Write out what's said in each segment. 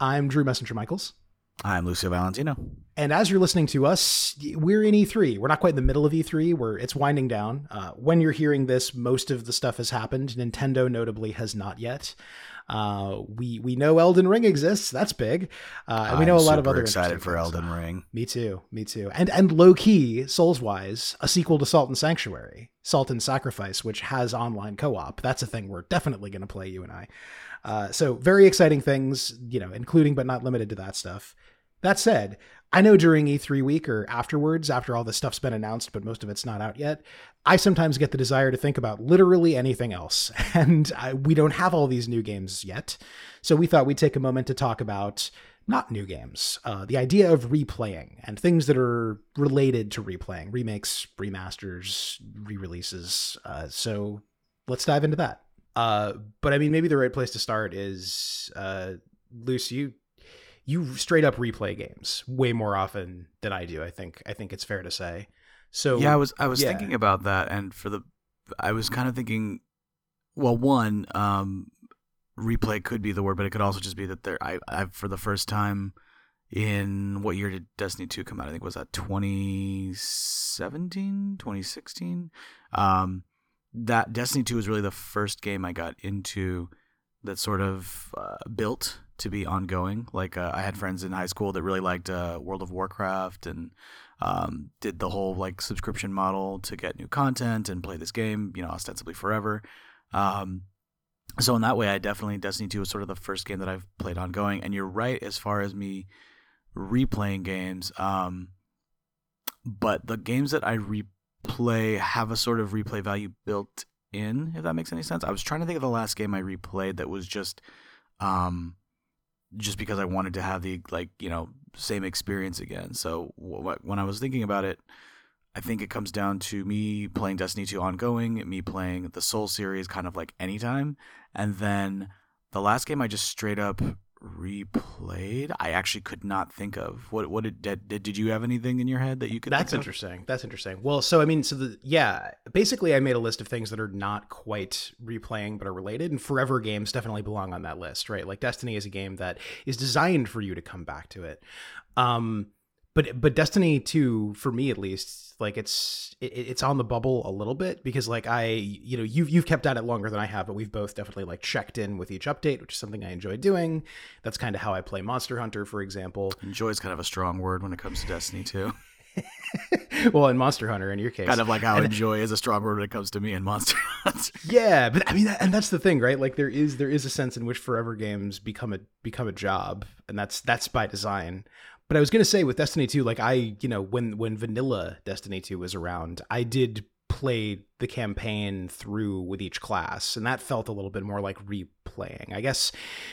I'm Drew Messenger Michaels. I'm Lucio Valentino. And as you're listening to us, we're in E3. We're not quite in the middle of E3, where it's winding down. Uh, when you're hearing this, most of the stuff has happened. Nintendo, notably, has not yet. Uh, we we know Elden Ring exists. That's big, uh, and we know I'm a lot of other excited for. Elden Ring. Me too. Me too. And and low key, Souls wise, a sequel to Salt and Sanctuary, Salt and Sacrifice, which has online co op. That's a thing we're definitely going to play. You and I. Uh, so very exciting things, you know, including but not limited to that stuff. That said, I know during E3 week or afterwards, after all this stuff's been announced, but most of it's not out yet, I sometimes get the desire to think about literally anything else. And I, we don't have all these new games yet. So we thought we'd take a moment to talk about not new games, uh, the idea of replaying and things that are related to replaying, remakes, remasters, re releases. Uh, so let's dive into that. Uh, but I mean, maybe the right place to start is uh, Luce, you you straight up replay games way more often than I do. I think I think it's fair to say. So yeah, I was I was yeah. thinking about that, and for the I was kind of thinking, well, one, um, replay could be the word, but it could also just be that there. I I for the first time in what year did Destiny 2 come out? I think was that 2017, 2016. Um, that Destiny 2 was really the first game I got into that sort of uh, built to be ongoing. Like uh, I had friends in high school that really liked uh, World of Warcraft and um, did the whole like subscription model to get new content and play this game, you know, ostensibly forever. Um, so in that way, I definitely Destiny 2 was sort of the first game that I've played ongoing. And you're right as far as me replaying games. Um, but the games that I replay have a sort of replay value built in, if that makes any sense. I was trying to think of the last game I replayed that was just, um, just because I wanted to have the like you know same experience again. So w- when I was thinking about it, I think it comes down to me playing Destiny 2 ongoing, me playing the Soul series kind of like anytime, and then the last game I just straight up replayed. I actually could not think of what what did did, did you have anything in your head that you could? That's think of? interesting. That's interesting. Well, so I mean, so the yeah, basically, I made a list of things that are not quite replaying but are related, and Forever games definitely belong on that list, right? Like Destiny is a game that is designed for you to come back to it. Um, but but Destiny two, for me at least, like it's it, it's on the bubble a little bit because like I you know you've you've kept at it longer than I have, but we've both definitely like checked in with each update, which is something I enjoy doing. That's kind of how I play Monster Hunter, for example. Enjoy is kind of a strong word when it comes to Destiny 2. well, in Monster Hunter, in your case, kind of like how And- enjoy is a strong word when it comes to me in Monster Hunter. Yeah, but I mean, that, and that's the thing, right? Like there is there is a sense in which forever games become a become a job, and that's that's by design. But I was gonna say with Destiny 2, like I, you know, when when vanilla Destiny 2 was around, I did play the campaign through with each class, and that felt a little bit more like replaying. I guess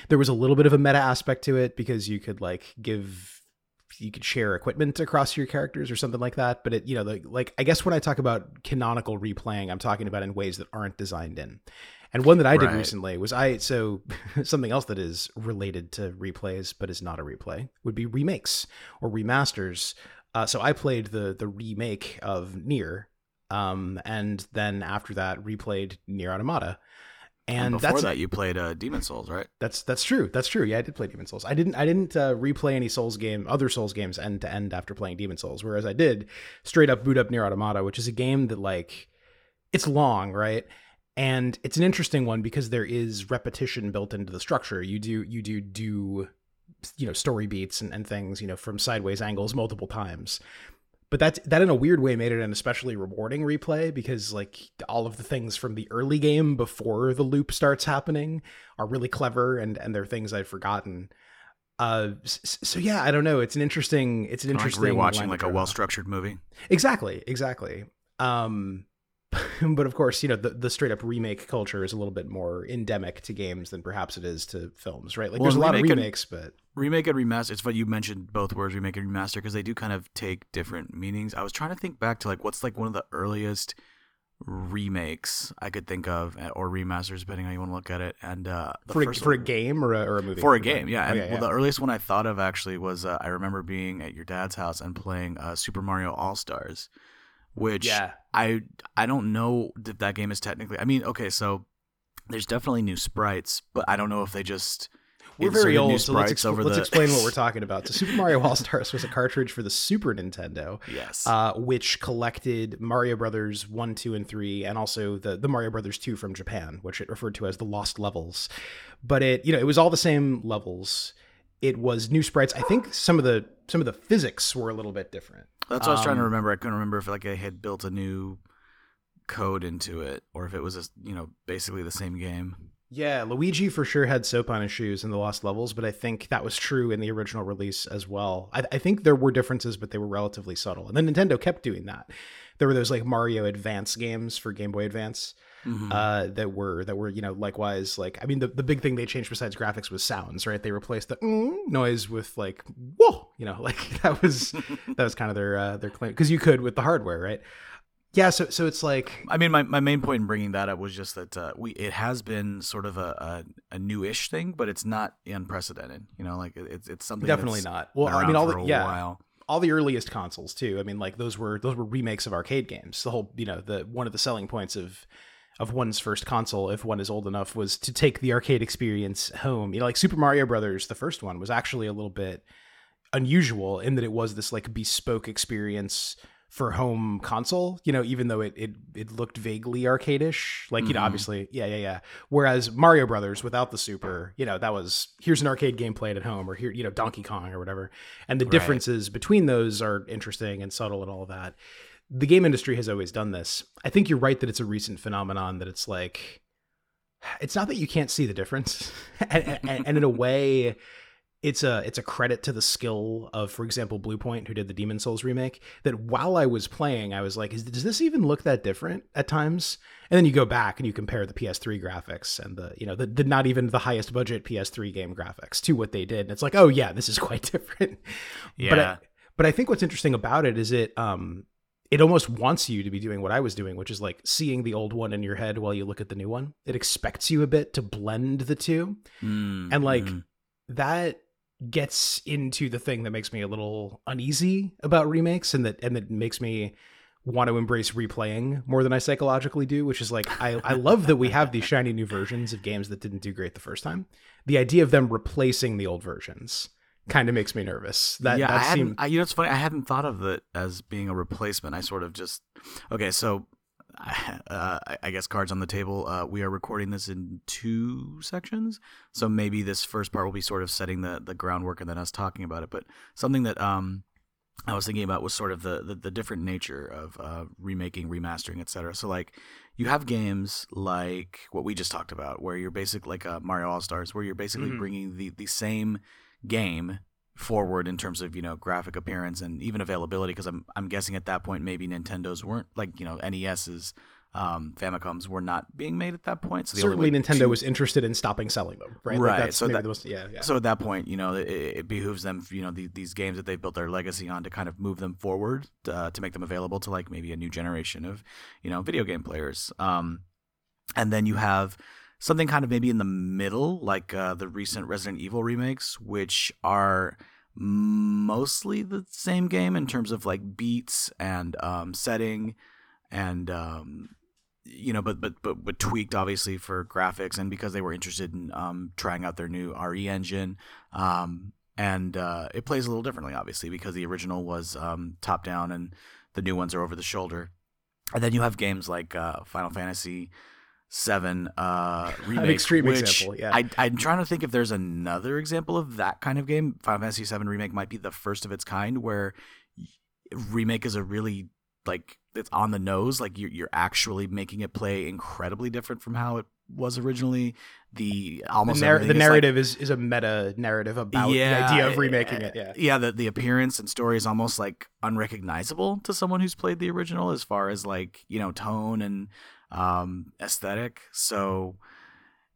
there was a little bit of a meta aspect to it because you could like give you could share equipment across your characters or something like that. But it, you know, like, like I guess when I talk about canonical replaying, I'm talking about in ways that aren't designed in. And one that I did Right. recently was I so something else that is related to replays but is not a replay would be remakes or remasters. Uh, so I played the the remake of Nier, um, and then after that replayed Nier Automata. And, And before that's that, you played uh, Demon Souls, right? that's that's true. That's true. Yeah, I did play Demon Souls. I didn't I didn't uh, replay any Souls game, other Souls games end to end after playing Demon Souls. Whereas I did straight up boot up Nier Automata, which is a game that like it's long, right? And it's an interesting one because there is repetition built into the structure. You do you do do you know story beats and, and things you know from sideways angles multiple times but that that in a weird way made it an especially rewarding replay because like all of the things from the early game before the loop starts happening are really clever and and they're things I'd forgotten. Uh, so yeah, I don't know. It's an interesting. It's an interesting like rewatching like a well structured movie. Exactly, exactly. Um, but of course, you know the, the straight up remake culture is a little bit more endemic to games than perhaps it is to films, right? Like Well, there's a lot of remake and- remakes, but remake and remaster. It's funny you mentioned both words, remake and remaster, because they do kind of take different meanings. I was trying to think back to like what's like one of the earliest remakes I could think of, eh, or remasters, depending how you want to look at it. And uh, for a, for a game or a, or a movie for a game, yeah. Oh, And yeah, well, the earliest one I thought of actually was uh, I remember being at your dad's house and playing uh, Super Mario All Stars, which yeah. I I don't know if that game is technically. I mean, okay, so there's definitely new sprites, but I don't know if they just We're inserted very new old, so let's, sprites expl- over let's the- explain what we're talking about. So, Super Mario All Stars was a cartridge for the Super Nintendo, yes. uh, which collected Mario Brothers 1, 2, and 3, and also the, the Mario Brothers 2 from Japan, which it referred to as the Lost Levels. But it, you know, it was all the same levels. It was new sprites. I think some of the some of the physics were a little bit different. That's what I was trying to um, remember. I couldn't remember if like I had built a new code into it or if it was a, you know basically the same game. Yeah, Luigi for sure had soap on his shoes in the Lost Levels, but I think that was true in the original release as well. I, I think there were differences, but they were relatively subtle. And then Nintendo kept doing that. There were those like Mario Advance games for Game Boy Advance Mhm. uh, that were that were you know likewise like I mean the, the big thing they changed besides graphics was sounds, right? They replaced the mm, noise with like whoa, you know, like that was that was kind of their uh, their claim because you could with the hardware, right? Yeah, so so it's like I mean, my, my main point in bringing that up was just that uh, we it has been sort of a, a, a newish thing, but it's not unprecedented. You know, like it- it's it's something definitely not. Well, I mean all the yeah. while. all the earliest consoles too. I mean, like those were those were remakes of arcade games. The whole, you know, the one of the selling points of of one's first console, if one is old enough, was to take the arcade experience home. You know, like Super Mario Brothers, the first one was actually a little bit unusual in that it was this like bespoke experience for home console, you know, even though it it, it looked vaguely arcadish. Like, you know, Mhm. obviously, yeah, yeah, yeah. Whereas Mario Brothers without the super, you know, that was here's an arcade game played at home or here, you know, Donkey Kong or whatever. And the Right. differences between those are interesting and subtle and all of that. The game industry has always done this. I think you're right that it's a recent phenomenon that it's like it's not that you can't see the difference. and, and, and in a way it's a it's a credit to the skill of for example Bluepoint who did the Demon Souls remake that while I was playing I was like is, does this even look that different at times and then you go back and you compare the PS3 graphics and the you know the, the not even the highest budget PS3 game graphics to what they did and it's like oh yeah this is quite different Yeah. but I, but I think what's interesting about it is it um it almost wants you to be doing what I was doing, which is like seeing the old one in your head while you look at the new one. It expects you a bit to blend the two. Mm, And like mm. that gets into the thing that makes me a little uneasy about remakes and that and that makes me want to embrace replaying more than I psychologically do, which is like I, I love that we have these shiny new versions of games that didn't do great the first time. The idea of them replacing the old versions kind of makes me nervous. That yeah, that I seemed I, you know, it's funny. I hadn't thought of it as being a replacement. I sort of just okay. So, uh, I- guess cards on the table. Uh, we are recording this in two sections, so maybe this first part will be sort of setting the the groundwork and then us talking about it. But something that um I was thinking about was sort of the the, the different nature of uh, remaking, remastering, etc. So like you have games like what we just talked about, where you're basically like uh, Mario All Stars, where you're basically Mhm. bringing the the same game forward in terms of you know graphic appearance and even availability because I'm I'm guessing at that point maybe Nintendos weren't like you know NESs um Famicoms were not being made at that point so the certainly Nintendo to- was interested in stopping selling them, right? Right, Like that's so that- most, yeah, yeah. so at that point you know it, it behooves them you know the, these games that they've built their legacy on to kind of move them forward uh, to make them available to like maybe a new generation of you know video game players um and then you have something kind of maybe in the middle like uh, the recent Resident Evil remakes which are mostly the same game in terms of like beats and um, setting and um, you know but, but but but tweaked obviously for graphics and because they were interested in um, trying out their new RE engine um, and uh, it plays a little differently obviously because the original was um, top down and the new ones are over the shoulder. And then you have games like uh, Final Fantasy seven uh remake, extreme which example, yeah. I, i'm trying to think if there's another example of that kind of game final fantasy seven remake might be the first of its kind where remake is a really like it's on the nose like you're, you're actually making it play incredibly different from how it was originally the The, almost narr- everything the is, like- narrative is, is a meta narrative about the idea of remaking it. Yeah. yeah. The the appearance and story is almost like unrecognizable to someone who's played the original, as far as like you know tone and um, aesthetic. So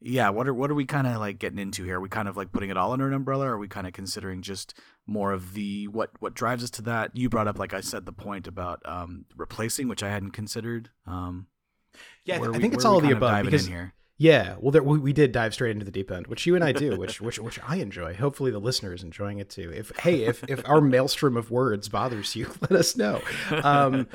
yeah, what are what are we kind of like getting into here? Are we kind of like putting it all under an umbrella? Or are we kind of considering just more of the what what drives us to that? You brought up, like I said, the point about um, replacing, which I hadn't considered. Um, yeah, I, think it's all of the above because yeah, well, there, we, we did dive straight into the deep end, which you and I do, which which which I enjoy. Hopefully, the listener is enjoying it too. If hey, if if our maelstrom of words bothers you, let us know. Um,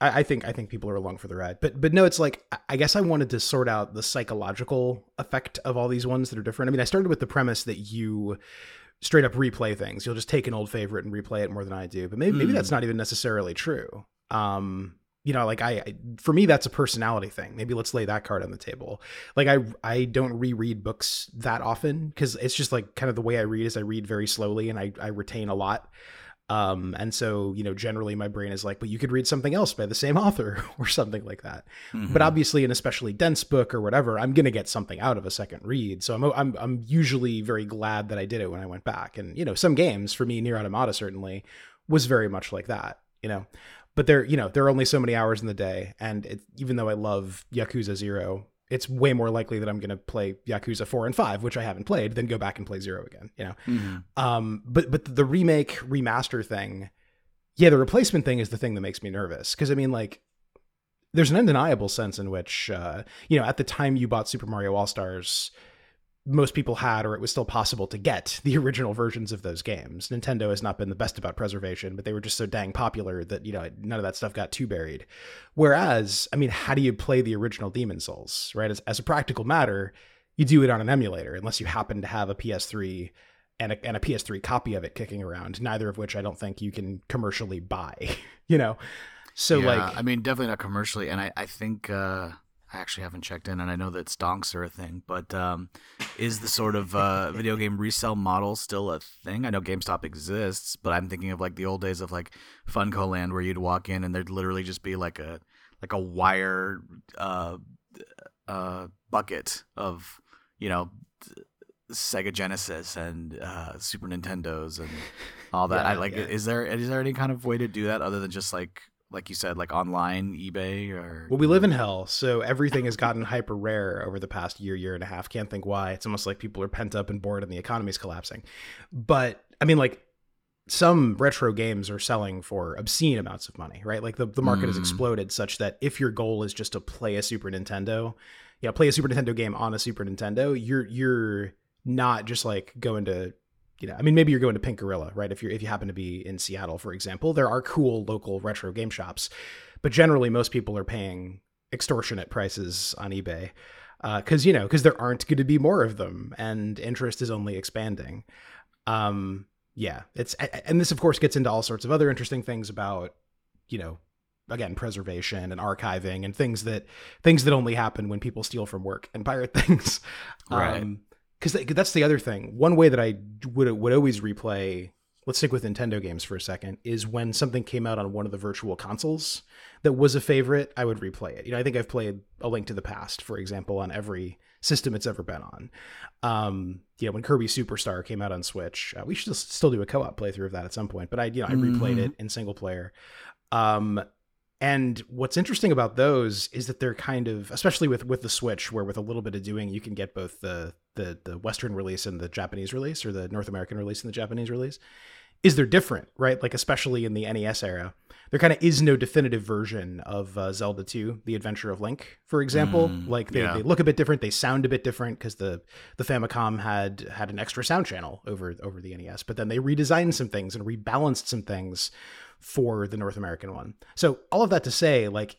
I, I think I think people are along for the ride. But but no, it's like I guess I wanted to sort out the psychological effect of all these ones that are different. I mean, I started with the premise that you straight up replay things. You'll just take an old favorite and replay it more than I do. But maybe mm. maybe that's not even necessarily true. Um, you know, like I, I, for me that's a personality thing. Maybe let's lay that card on the table. Like I I don't reread books that often cuz it's just like kind of the way I read is I read very slowly and I I retain a lot. Um, and so, you know, generally my brain is like, but you could read something else by the same author or something like that. Mm-hmm. But obviously, an especially dense book or whatever, I'm going to get something out of a second read. So I'm, I'm, I'm usually very glad that I did it when I went back. And, you know, some games for me, Nier Automata certainly was very much like that, you know, but there, you know, there are only so many hours in the day. And it, even though I love Yakuza Zero, it's way more likely that I'm going to play Yakuza 4 and 5, which I haven't played, than go back and play 0 again, you know. Mm-hmm. Um but but the remake remaster thing, yeah, the replacement thing is the thing that makes me nervous cuz I mean like there's an undeniable sense in which uh you know, at the time you bought Super Mario All-Stars, most people had, or it was still possible to get the original versions of those games. Nintendo has not been the best about preservation, but they were just so dang popular that, you know, none of that stuff got too buried. Whereas, I mean, how do you play the original Demon Souls, right? As, as a practical matter, you do it on an emulator, unless you happen to have a PS3 and a, and a PS3 copy of it kicking around, neither of which I don't think you can commercially buy, you know? So, yeah, like, I mean, definitely not commercially. And I, I think, uh, I actually haven't checked in, and I know that stonks are a thing, but um, is the sort of uh, video game resale model still a thing? I know GameStop exists, but I'm thinking of like the old days of like Funco Land, where you'd walk in and there'd literally just be like a like a wire uh, uh, bucket of you know Sega Genesis and uh, Super Nintendos and all that. Yeah, I like. Yeah. Is there is there any kind of way to do that other than just like like you said, like online eBay or? Well, we live in hell, so everything has gotten hyper rare over the past year, year and a half. Can't think why. It's almost like people are pent up and bored, and the economy's collapsing. But I mean, like some retro games are selling for obscene amounts of money, right? Like the, the market mm. has exploded such that if your goal is just to play a Super Nintendo, yeah, play a Super Nintendo game on a Super Nintendo, you're you're not just like going to you know, I mean, maybe you're going to Pink Gorilla, right? If you're if you happen to be in Seattle, for example, there are cool local retro game shops, but generally most people are paying extortionate prices on eBay because uh, you know because there aren't going to be more of them, and interest is only expanding. Um, yeah, it's and this of course gets into all sorts of other interesting things about you know again preservation and archiving and things that things that only happen when people steal from work and pirate things. Right. Um, because that's the other thing. One way that I would would always replay. Let's stick with Nintendo games for a second. Is when something came out on one of the virtual consoles that was a favorite, I would replay it. You know, I think I've played A Link to the Past, for example, on every system it's ever been on. Um, you know, when Kirby Superstar came out on Switch, uh, we should still do a co-op playthrough of that at some point. But I, you know, I replayed mm-hmm. it in single player. Um, and what's interesting about those is that they're kind of, especially with with the Switch, where with a little bit of doing, you can get both the the the Western release and the Japanese release, or the North American release and the Japanese release. Is they're different, right? Like especially in the NES era, there kind of is no definitive version of uh, Zelda 2, The Adventure of Link, for example. Mm, like they, yeah. they look a bit different, they sound a bit different because the the Famicom had had an extra sound channel over over the NES, but then they redesigned some things and rebalanced some things for the North American one. So all of that to say, like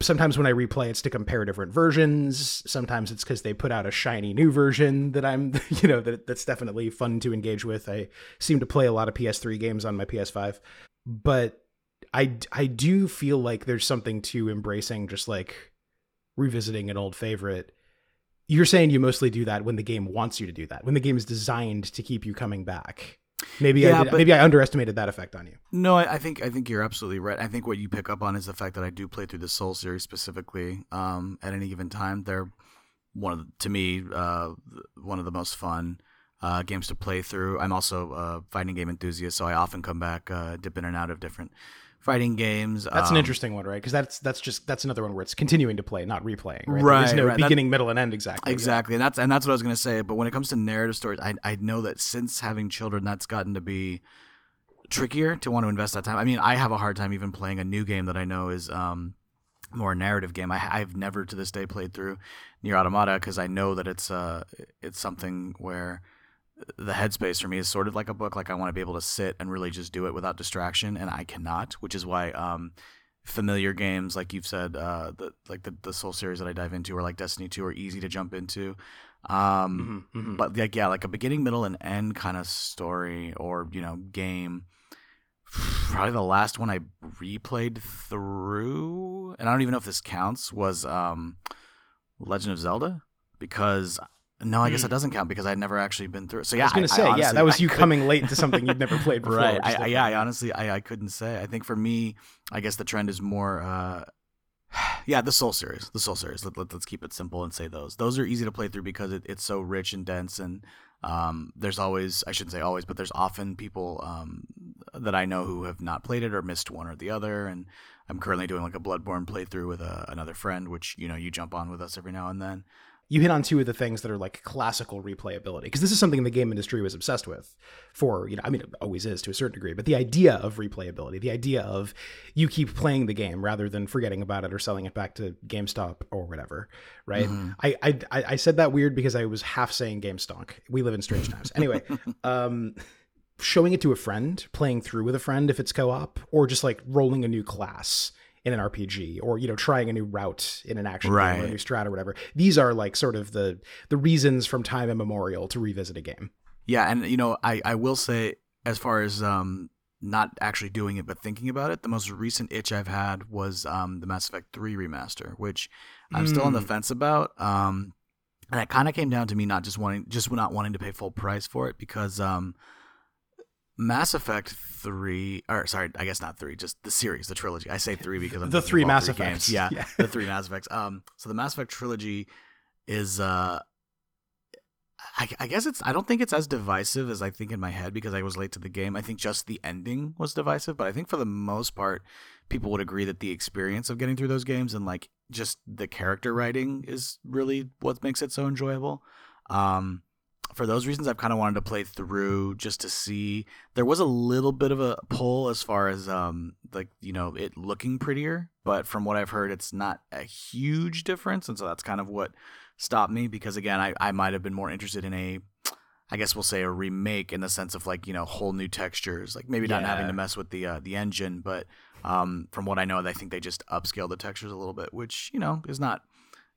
sometimes when I replay, it's to compare different versions. Sometimes it's because they put out a shiny new version that I'm, you know, that that's definitely fun to engage with. I seem to play a lot of PS3 games on my PS5, but I I do feel like there's something to embracing just like revisiting an old favorite. You're saying you mostly do that when the game wants you to do that, when the game is designed to keep you coming back. Maybe yeah, I did, but, maybe I underestimated that effect on you. No, I, I, think I think you're absolutely right. I think what you pick up on is the fact that I do play through the Soul series specifically. Um, at any given time, they're one of the, to me uh, one of the most fun. uh, games to play through. I'm also a fighting game enthusiast, so I often come back, uh, dip in and out of different fighting games. That's Um, an interesting one, right? Because that's that's just that's another one where it's continuing to play, not replaying. Right. Right, There's no right. That- beginning, middle, and end exactly. Exactly, and that's and that's what I was gonna say. But when it comes to narrative stories, I I know that since having children, that's gotten to be trickier to want to invest that time. I mean, I have a hard time even playing a new game that I know is um more a narrative game. I I've never to this day played through Nier Automata because I know that it's uh it's something where the headspace for me is sort of like a book. Like I want to be able to sit and really just do it without distraction, and I cannot. Which is why um, familiar games, like you've said, uh, the like the the Soul series that I dive into, or like Destiny Two, are easy to jump into. Um, Mhm, mhm. But like yeah, like a beginning, middle, and end kind of story or you know game. Probably the last one I replayed through, and I don't even know if this counts, was um, Legend of Zelda because no, I guess Hmm. that doesn't count because I'd never actually been through it. So yeah, I was going to say, yeah, that was I you could- coming late to something you'd never played before. right. I, I, yeah, I honestly, I, I couldn't say. I think for me, I guess the trend is more, uh, yeah, the Soul series, the Soul series. Let, let, us keep it simple and say those. Those are easy to play through because it, it's so rich and dense, and um, there's always, I shouldn't say always, but there's often people um, that I know who have not played it or missed one or the other, and I'm currently doing like a Bloodborne playthrough with a, another friend, which you know you jump on with us every now and then. You hit on two of the things that are like classical replayability because this is something the game industry was obsessed with for you know i mean it always is to a certain degree but the idea of replayability the idea of you keep playing the game rather than forgetting about it or selling it back to gamestop or whatever right? Mhm. I, I I- I said that weird because i was half saying gamestonk. We live in strange times. Anyway um showing it to a friend playing through with a friend if it's co-op or just like rolling a new class in an RPG or you know trying a new route in an action game or a new strat or whatever. These are like sort of the the reasons from time immemorial to revisit a game. Yeah, and you know, I, I will say as far as um not actually doing it but thinking about it, the most recent itch I've had was um the Mass Effect 3 remaster, which I'm still on the Mm. fence about. Um and it kind of came down to me not just wanting just not wanting to pay full price for it because um Mass Effect 3 or sorry, I guess not 3, just the series, the trilogy. I say 3 because I'm The three Mass three Effects. games. Yeah, Yeah. the three Mass Effects. Um so the Mass Effect trilogy is uh I, I guess it's. I don't think it's as divisive as I think in my head because I was late to the game. I think just the ending was divisive, but I think for the most part, people would agree that the experience of getting through those games and like just the character writing is really what makes it so enjoyable. Um, for those reasons, I've kind of wanted to play through just to see. There was a little bit of a pull as far as um, like you know it looking prettier, but from what I've heard, it's not a huge difference, and so that's kind of what stopped me because again I, I might have been more interested in a I guess we'll say a remake in the sense of like you know whole new textures like maybe not having to mess with the uh, the engine but um, from what I know I think they just upscale the textures a little bit which you know is not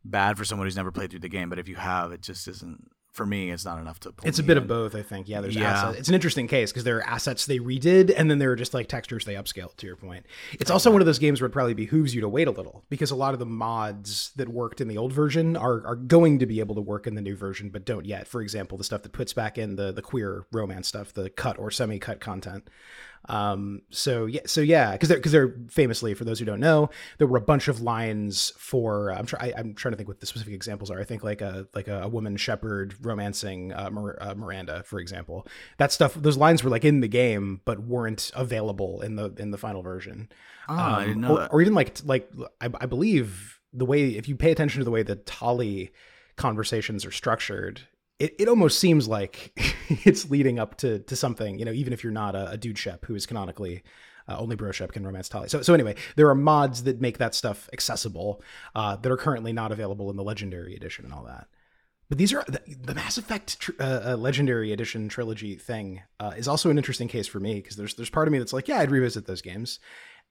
bad for someone who's never played through the game but if you have it just isn't for me it's not enough to pull It's a bit of both, I think. Yeah, there's Yeah. assets. It's an interesting case because there are assets they redid, and then there are just like textures they upscaled. To your point, it's also one of those games where it probably behooves you to wait a little because a lot of the mods that worked in the old version are are going to be able to work in the new version, but don't yet. For example, the stuff that puts back in the the queer romance stuff, the cut or semi cut content. Um, so yeah, so yeah, because they're because they're famously, for those who don't know, there were a bunch of lines for. I'm trying. I'm trying to think what the specific examples are. I think like a like a, a woman shepherd romancing uh, Mir- uh, Miranda, for example. That stuff. Those lines were like in the game, but weren't available in the in the final version. oh, I Um, didn't know or, or even like like I, I believe the way if you pay attention to the way the Tali conversations are structured, it, it almost seems like it's leading up to to something. You know, even if you're not a, a dude shep who is canonically. Uh, only bro shep can romance Tali. So, so anyway, there are mods that make that stuff accessible uh, that are currently not available in the Legendary Edition and all that. But these are the, the Mass Effect tr- uh, uh, Legendary Edition trilogy thing uh, is also an interesting case for me because there's there's part of me that's like, yeah, I'd revisit those games,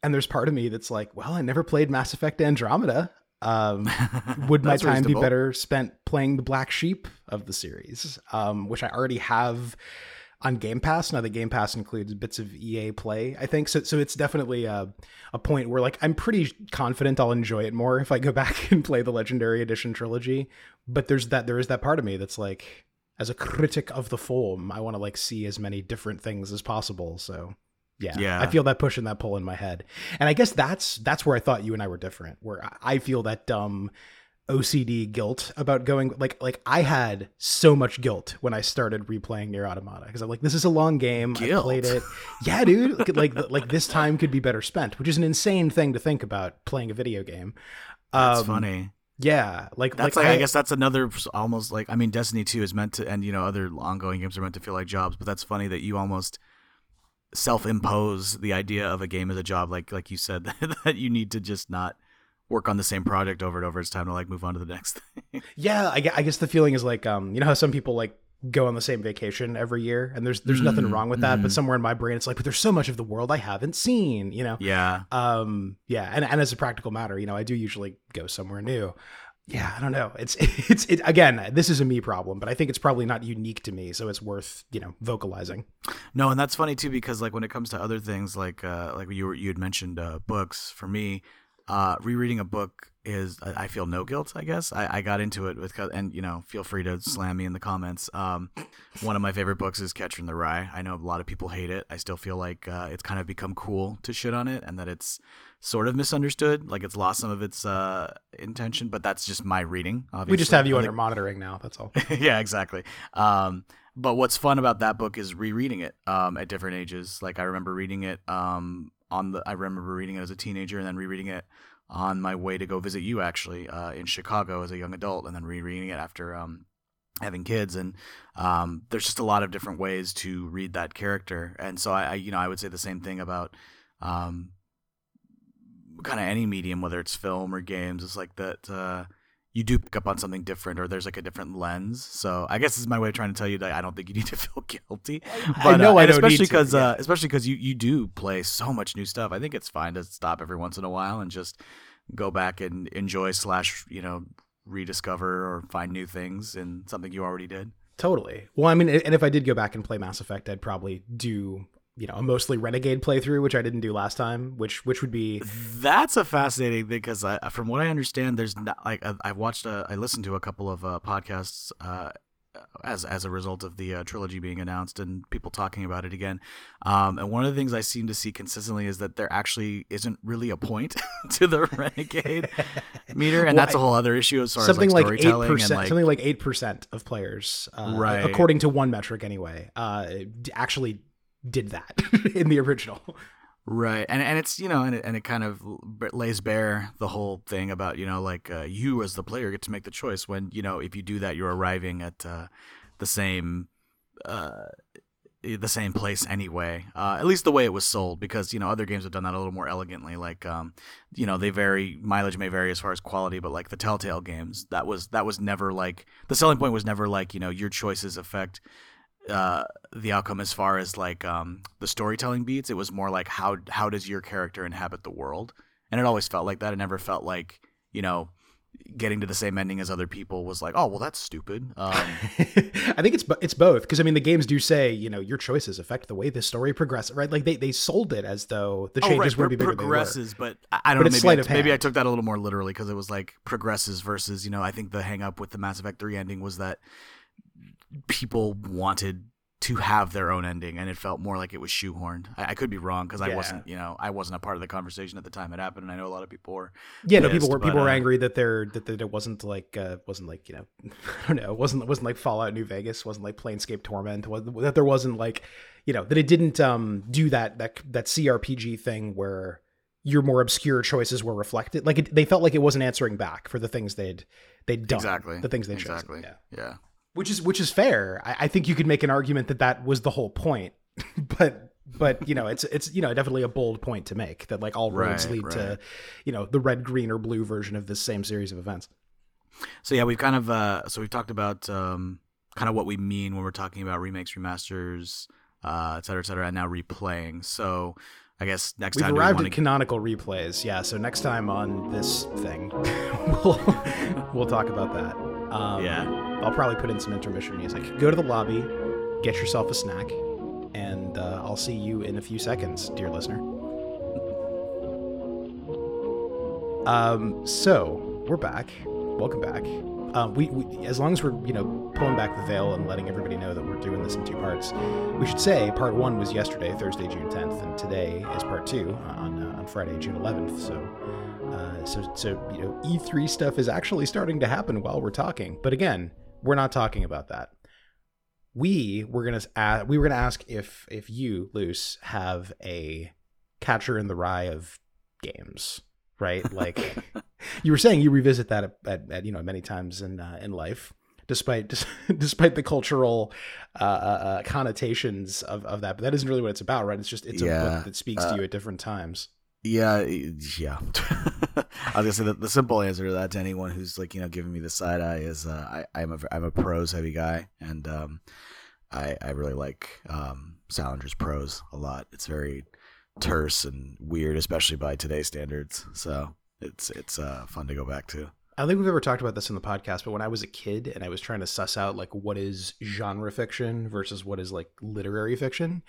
and there's part of me that's like, well, I never played Mass Effect Andromeda. Um, would my time be better spent playing the Black Sheep of the series, um, which I already have on Game Pass. Now the Game Pass includes bits of EA Play, I think. So so it's definitely a, a point where like I'm pretty confident I'll enjoy it more if I go back and play the Legendary Edition trilogy. But there's that there is that part of me that's like as a critic of the form, I want to like see as many different things as possible. So yeah, Yeah. I feel that push and that pull in my head. And I guess that's that's where I thought you and I were different. Where I- I feel that dumb OCD guilt about going like like I had so much guilt when I started replaying Nier Automata because I'm like this is a long game. Guilt? I played it. Yeah, dude. Like, like like this time could be better spent, which is an insane thing to think about playing a video game. That's Um, funny. Yeah, like That's like, I, guess that's another almost like I mean Destiny 2 is meant to and you know other ongoing games are meant to feel like jobs, but that's funny that you almost self-impose the idea of a game as a job like like you said that you need to just not work on the same project over and over it's time to like move on to the next thing. Yeah, I, I guess the feeling is like um, you know how some people like go on the same vacation every year, and there's there's nothing Mm, wrong with that, but mhm. somewhere in my brain it's like, but there's so much of the world I haven't seen, you know. yeah. Um, yeah, and and as a practical matter, you know, I do usually go somewhere new. Yeah, I don't know. It's it's it again. This is a me problem, but I think it's probably not unique to me, so it's worth you know vocalizing. No, and that's funny too because like when it comes to other things like uh like you were you had mentioned uh books for me uh rereading a book is I feel no guilt I guess I, I got into it with and you know feel free to slam me in the comments um one of my favorite books is Catcher in the Rye I know a lot of people hate it I still feel like uh, it's kind of become cool to shit on it and that it's sort of misunderstood like it's lost some of its uh intention but that's just my reading obviously We just have you under monitoring now. That's all. yeah, exactly. Um, but what's fun about that book is rereading it um, at different ages. Like I remember reading it um, on the. I remember reading it as a teenager and then rereading it on my way to go visit you actually uh, in Chicago as a young adult, and then rereading it after um, having kids. And um, there's just a lot of different ways to read that character. And so I, I you know, I would say the same thing about. Um, kind of any medium whether it's film or games it's like that uh you do pick up on something different or there's like a different lens so i guess this is my way of trying to tell you that i don't think you need to feel guilty I know I don't especially because yeah. uh, especially because you you do play so much new stuff i think it's fine to stop every once in a while and just go back and enjoy slash you know rediscover or find new things in something you already did Totally. Well, I mean, and if I did go back and play Mass Effect, I'd probably do you know a mostly Renegade playthrough, which I didn't do last time, which which would be That's a fascinating thing because from what I understand, there's not like I've- watched, a, i listened to a couple of uh, podcasts uh, as as a result of the uh, trilogy being announced and people talking about it again. Um, and one of the things I seem to see consistently is that there actually isn't really a point to the Renegade meter, and Well, that's a whole other issue as far something as like like eight storytelling percent, and like something like eight percent of players, uh, Right. according to one metric anyway, uh, actually did that in the original. Right, and and it's you know, and it, and it kind of lays bare the whole thing about you know, like uh, you as the player get to make the choice when you know if you do that, you're arriving at uh, the same uh, the same place anyway. Uh, at least the way it was sold, because you know other games have done that a little more elegantly. Like um, you know, they vary mileage may vary as far as quality, but like the Telltale games, that was that was never like the selling point was never like you know your choices affect uh the outcome as far as like um the storytelling beats it was more like how how does your character inhabit the world? And it always felt like that. It never felt like you know getting to the same ending as other people was like oh well that's stupid. Um I think it's it's both because I mean the games do say you know your choices affect the way the story progresses, right? Like they, they sold it as though the oh, changes right, would be bigger progresses but i, don't But know maybe, I, of maybe i took that a little more literally because it was like progresses versus you know i think the hang up with the mass effect 3 ending was that people wanted to have their own ending and it felt more like it was shoehorned. I, I could be wrong because i wasn't you know i wasn't a part of the conversation at the time it happened and i know a lot of people were Yeah, no, people were but, people were uh, angry that there that, that it wasn't like uh, wasn't like you know I don't know it wasn't it wasn't like Fallout New Vegas wasn't like Planescape Torment was that there wasn't like you know that it didn't um do that that that CRPG thing where your more obscure choices were reflected. Like it, they felt like it wasn't answering back for the things they'd they'd done exactly. the things they exactly. Chose yeah. Yeah which is which is fair. I, I think you could make an argument that that was the whole point but but you know it's it's you know definitely a bold point to make that like all roads Right, lead to you know the red green or blue version of this same series of events. So yeah, we've kind of uh, so we've talked about um, kind of what we mean when we're talking about remakes, remasters, uh, et cetera, et cetera, and now replaying. So I guess next time we've time we arrived wanna- at canonical replays yeah so next time on this thing we'll we'll talk about that um, Yeah. i'll probably put in some intermission music go to the lobby get yourself a snack and uh, i'll see you in a few seconds dear listener um so we're back welcome back Um, we, we, as long as we're you know pulling back the veil and letting everybody know that we're doing this in two parts, we should say part one was yesterday, Thursday, June 10th, and today is part two on uh, on Friday, June 11th. So, uh, so so you know E3 stuff is actually starting to happen while we're talking. But again, we're not talking about that. We were gonna ask, we were gonna ask if if you, Luce, have a catcher in the rye of games, right? Like you were saying, you revisit that at, at, at you know many times in uh, in life, despite despite the cultural uh, uh, connotations of, of that. But that isn't really what it's about, right? It's just it's Yeah. a book that speaks to you at different times. Yeah, yeah. I was gonna say that the simple answer to that to anyone who's like you know giving me the side eye is uh, I, I'm a I'm a prose heavy guy, and um, I I really like um, Salinger's prose a lot. It's very terse and weird, especially by today's standards. So it's it's uh, fun to go back to. I don't think we've ever talked about this in the podcast, but when I was a kid and I was trying to suss out like what is genre fiction versus what is like literary fiction,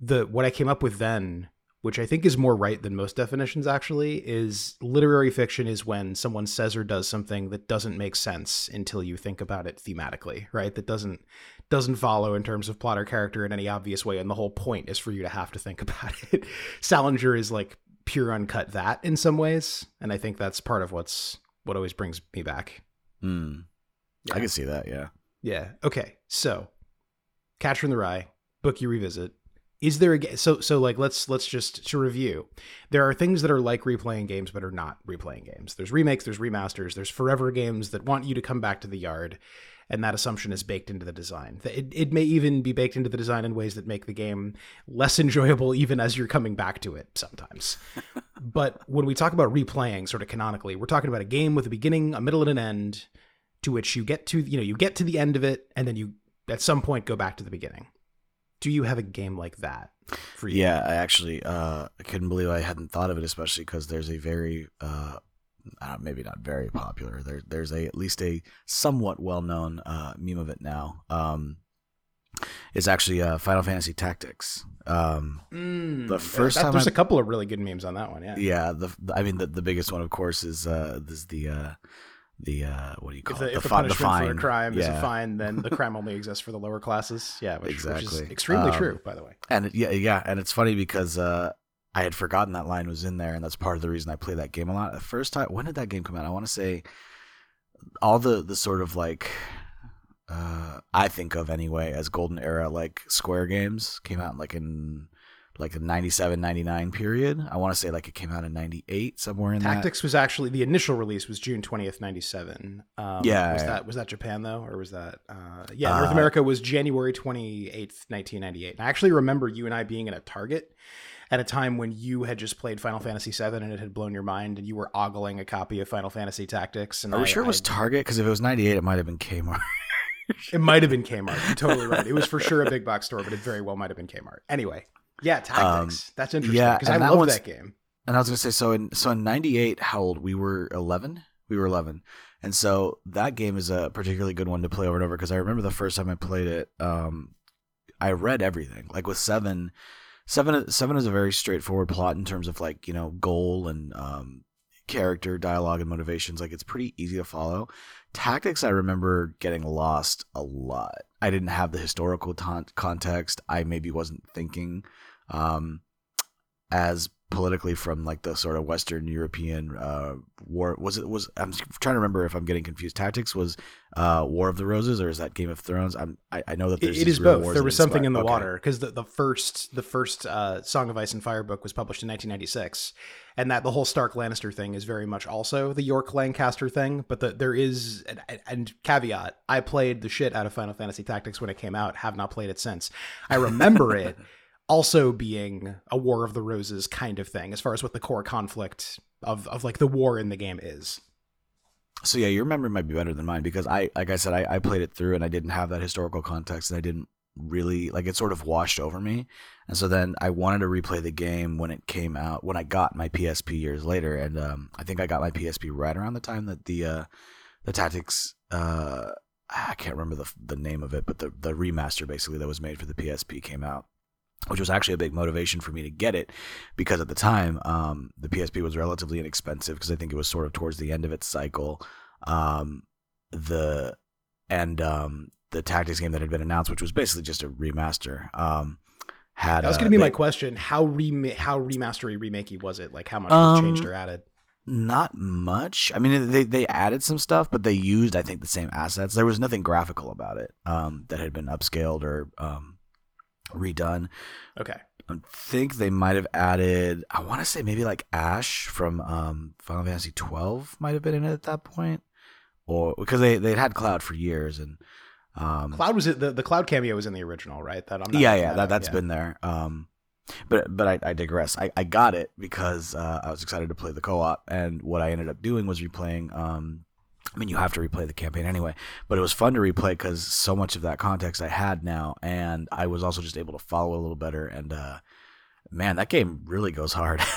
the what I came up with then, which I think is more right than most definitions actually, is literary fiction is when someone says or does something that doesn't make sense until you think about it thematically, right? That doesn't doesn't follow in terms of plot or character in any obvious way, and the whole point is for you to have to think about it. Salinger is like pure uncut that in some ways, and I think that's part of what's what always brings me back. Mm. I can see that. Yeah. Yeah. Okay. So, Catcher in the Rye, book you revisit. Is there a so so like let's let's just to review. There are things that are like replaying games but are not replaying games. There's remakes, there's remasters, there's forever games that want you to come back to the yard, and that assumption is baked into the design. It, it may even be baked into the design in ways that make the game less enjoyable even as you're coming back to it sometimes. but when we talk about replaying sort of canonically, we're talking about a game with a beginning, a middle, and an end to which you get to you know you get to the end of it and then you at some point go back to the beginning do you have a game like that for you Yeah, I actually uh, I couldn't believe I hadn't thought of it, especially because there's a very uh, uh, maybe not very popular. There, there's a at least a somewhat well known uh, meme of it now. Um, it's actually uh, Final Fantasy Tactics. Um, Mm, The first that- time there's I- a couple of really good memes on that one yeah yeah, the, the- I mean the the biggest one, of course, is uh, is the uh, the uh, what do you call if the, it? if the fi- punishment for a fine. crime is a fine then the crime only exists for the lower classes yeah which, which is extremely Um, true by the way And it, yeah, yeah, and it's funny because uh, I had forgotten that line was in there, and that's part of the reason I play that game a lot. The first time, when did that game come out? I want to say all the the sort of like uh, I think of anyway as golden era like Square games came out like in like the 97 99 period. I want to say like it came out in 98 somewhere in tactics was actually the initial release was june 20th 97 um, Yeah, was yeah. that was that japan though or was that uh, yeah north Uh, america was january 28th 1998 and i actually remember you and i being in a target at a time when you had just played Final Fantasy VII and it had blown your mind, and you were ogling a copy of Final Fantasy Tactics. And that. Are we I- sure it was I- Target? Because if it was 98, it might have been Kmart. It might have been Kmart. You're totally right. It was for sure a big box store, but it very well might have been Kmart. Anyway, yeah, Tactics. That's interesting Um, yeah, because I that love that game. And I was gonna say, so in so in '98, how old we were? Eleven. We were eleven, and so that game is a particularly good one to play over and over because I remember the first time I played it. Um, I read everything. Like with seven, seven, seven is a very straightforward plot in terms of like you know goal and um, character dialogue and motivations. Like it's pretty easy to follow. Tactics, I remember getting lost a lot. I didn't have the historical context. I maybe wasn't thinking. Um, as politically from like the sort of Western European uh, war. Was it was I'm trying to remember if I'm getting confused. Tactics was uh, War of the Roses or is that Game of Thrones? I'm I, I know that It, there's it these is both. There was something inspire- in the okay. water because the, the first the first uh, Song of Ice and Fire book was published in 1996, and that the whole Stark Lannister thing is very much also the York Lancaster thing. But the, there is and, and caveat: I played the shit out of Final Fantasy Tactics when it came out. Have not played it since. I remember it also being a War of the Roses kind of thing, as far as what the core conflict of of like the war in the game is. So yeah, your memory might be better than mine because I, like I said, I, I played it through and I didn't have that historical context and I didn't really like it. Sort of washed over me, and so then I wanted to replay the game when it came out when I got my PSP years later, and um, I think I got my PSP right around the time that the uh, the Tactics. Uh, I can't remember the the name of it, but the the remaster basically that was made for the PSP came out which was actually a big motivation for me to get it because at the time um, the PSP was relatively inexpensive because I think it was sort of towards the end of its cycle. Um, the and um, the tactics game that had been announced, which was basically just a remaster. Um, had That was going to be they- my question. How rema- how remastery remakey was it? Like how much was Um, changed or added? Not much. I mean, they they added some stuff, but they used I think the same assets. There was nothing graphical about it um, that had been upscaled or um, redone. Okay. I think they might have added. I want to say maybe like Ash from um, Final Fantasy twelve might have been in it at that point, or because they they'd had Cloud for years and. Um, Cloud was the, the cloud cameo was in the original, right? That I'm not yeah, yeah, that up, that's yeah. been there. Um, but but I, I digress. I, I got it because uh, I was excited to play the co-op, and what I ended up doing was replaying. Um, I mean, you have to replay the campaign anyway, but it was fun to replay because so much of that context I had now, and I was also just able to follow a little better. And uh, man, that game really goes hard.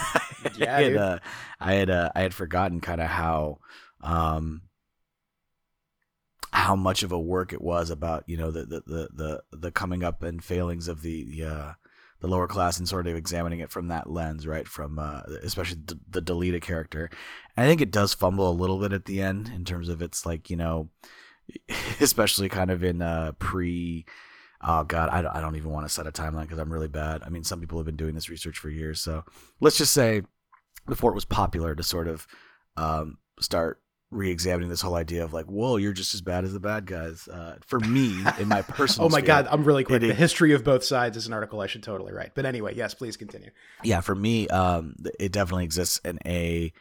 Yeah, I had, uh, I had uh, I had forgotten kind of how. Um, how much of a work it was about you know the the the the, the coming up and failings of the the, uh, the lower class and sort of examining it from that lens, right? From uh, especially the, the Delita character, and I think it does fumble a little bit at the end in terms of its like you know, especially kind of in uh, pre. Oh God, I don't, I don't even want to set a timeline because I'm really bad. I mean, some people have been doing this research for years, so let's just say before it was popular to sort of um, start re-examining this whole idea of like, whoa, you're just as bad as the bad guys. Uh, for me, in my personal, Oh my sphere, god, I'm really quick. it- the history of both sides is an article I should totally write. But anyway, yes, please continue. yeah, for me, um, it definitely exists in a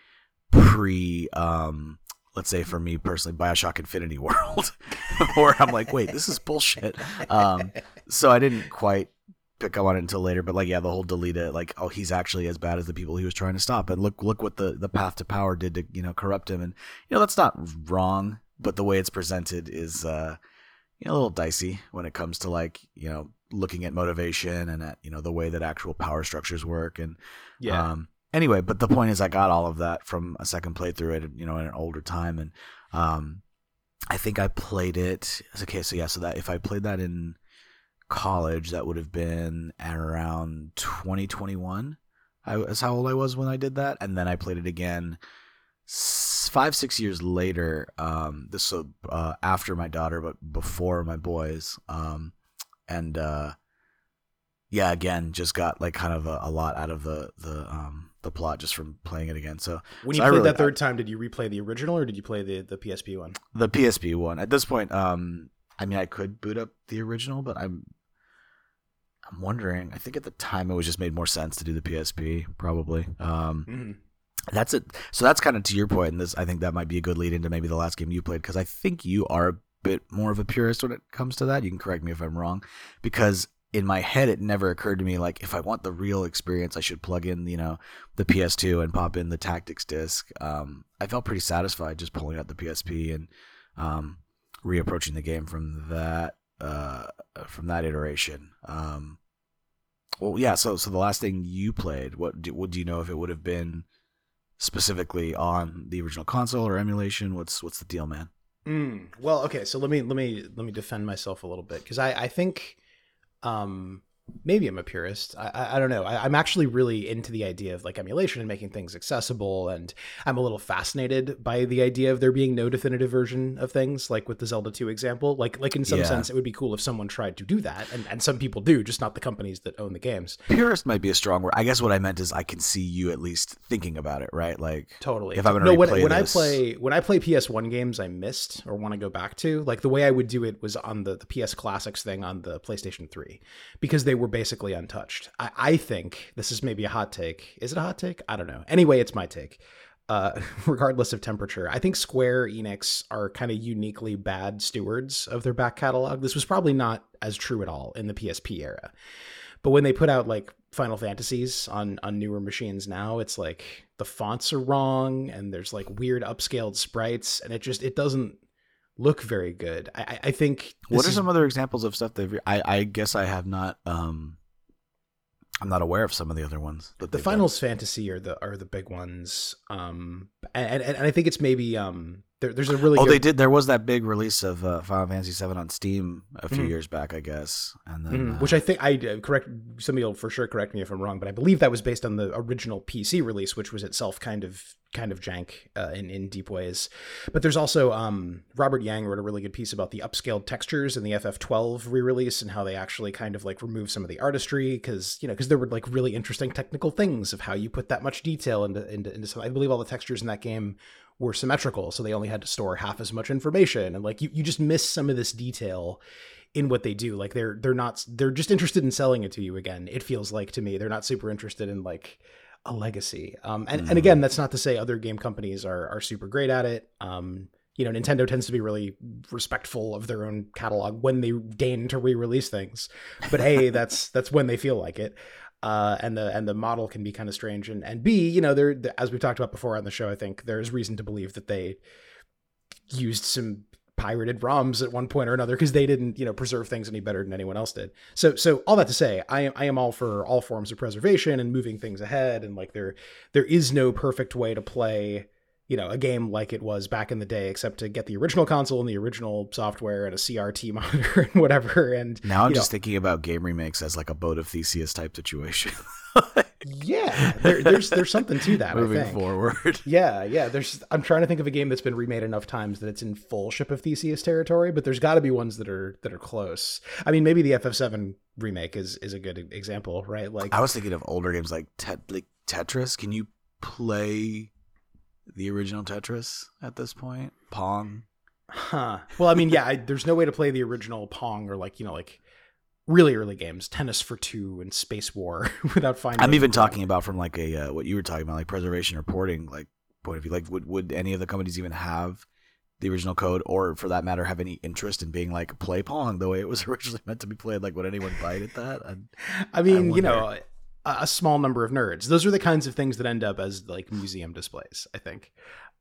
pre, um, let's say for me personally, Bioshock Infinite world, where I'm like, wait, this is bullshit. Um, so I didn't quite pick up on it until later, but like, yeah, the whole Delita, like, oh, he's actually as bad as the people he was trying to stop, and look, look what the the path to power did to you know corrupt him, and you know that's not wrong, but the way it's presented is, uh, you know, a little dicey when it comes to like you know looking at motivation and at you know the way that actual power structures work and Yeah. um, anyway, but the point is, I got all of that from a second playthrough at you know in an older time, and um, I think I played it. Okay, so yeah, so that if I played that in college, that would have been at around 2021. I was how old I was when I did that, and then I played it again five six years later. Um, this so uh, after my daughter, but before my boys. Um, and uh, yeah, again, just got like kind of a, a lot out of the the um the plot just from playing it again. So when you I played really- that third time, did you replay the original or did you play the, the PSP one? the PSP one at this point, um, I mean, I could boot up the original, but I'm I'm wondering. I think at the time it was just made more sense to do the PSP, probably. Um, Mm-hmm. that's it. So that's kind of to your point, and this I think that might be a good lead into maybe the last game you played because I think you are a bit more of a purist when it comes to that. You can correct me if I'm wrong, because in my head it never occurred to me like if I want the real experience, I should plug in you know the PS2 and pop in the tactics disc. Um, I felt pretty satisfied just pulling out the PSP and um, reapproaching the game from that uh, from that iteration. Um, well, yeah. So so the last thing you played, what do, what do you know if it would have been? specifically on the original console or emulation? What's what's the deal, man? Mm. Well, okay, so let me let me let me defend myself a little bit because I I think um maybe I'm a purist. I I, I don't know. I, I'm actually really into the idea of like emulation and making things accessible, and I'm a little fascinated by the idea of there being no definitive version of things, like with the Zelda 2 example. Like like in some Yeah. sense, it would be cool if someone tried to do that, and and some people do, just not the companies that own the games. Purist might be a strong word. I guess what I meant is I can see you at least thinking about it, right? Like Totally. If I'm gonna no, when, when I play when I play PS1 games, I missed or want to go back to like the way I would do it was on the, the PS Classics thing on the PlayStation 3 because they were basically untouched. I, I think this is maybe a hot take. Is it a hot take? I don't know. Anyway, it's my take. Uh, regardless of temperature, I think Square Enix are kind of uniquely bad stewards of their back catalog. This was probably not as true at all in the PSP era. But when they put out like Final Fantasies on on newer machines now, it's like the fonts are wrong and there's like weird upscaled sprites and it just it doesn't look very good. I I- think what are is- some other examples of stuff they've? I I guess I have not. Um, I'm not aware of some of the other ones. The they've done. Finals Fantasy are the are the big ones. Um and and, and I think it's maybe um there, there's a really Oh, good, they did. There was that big release of uh, Final Fantasy VII on Steam a few Mhm. years back, I guess, and then Mhm, uh, which I think I uh, correct. Somebody will for sure correct me if I'm wrong, but I believe that was based on the original PC release, which was itself kind of kind of jank uh, in in deep ways. But there's also um, Robert Yang wrote a really good piece about the upscaled textures in the FF12 re-release and how they actually kind of like remove some of the artistry because you know because there were like really interesting technical things of how you put that much detail into into, into some. I believe all the textures in that game were symmetrical, so they only had to store half as much information, and like you you just miss some of this detail in what they do. Like they're they're not they're just interested in selling it to you again. It feels like to me they're not super interested in like a legacy. Um, and, mm. and again, that's not to say other game companies are are super great at it. Um, you know, Nintendo tends to be really respectful of their own catalog when they deign to re-release things. But hey, that's that's when they feel like it. Uh, and the and the model can be kind of strange. And and B, you know, there as we've talked about before on the show, I think there's reason to believe that they used some pirated ROMs at one point or another because they didn't, you know, preserve things any better than anyone else did. So, so all that to say, I am I am all for all forms of preservation and moving things ahead, and like there there is no perfect way to play, you know, a game like it was back in the day, except to get the original console and the original software and a CRT monitor and whatever. And now I'm just know, thinking about game remakes as like a boat of Theseus type situation. yeah, there, there's there's something to that. Moving forward, yeah, yeah. There's I'm trying to think of a game that's been remade enough times that it's in full Ship of Theseus territory, but there's got to be ones that are that are close. I mean, maybe the FF7 remake is is a good example, right? Like I was thinking of older games like, Tet- like Tetris. Can you play the original Tetris at this point? Pong. Huh. Well, I mean, yeah. I, there's no way to play the original Pong or like you know like really early games, Tennis for Two and Space War without finding. I'm even talking about from like a uh, what you were talking about, like preservation reporting, like point of view. Like, would would any of the companies even have the original code, or for that matter, have any interest in being like play Pong the way it was originally meant to be played? Like, would anyone bite at that? I, I mean, I you know. A, small number of nerds. Those are the kinds of things that end up as like museum displays, I think.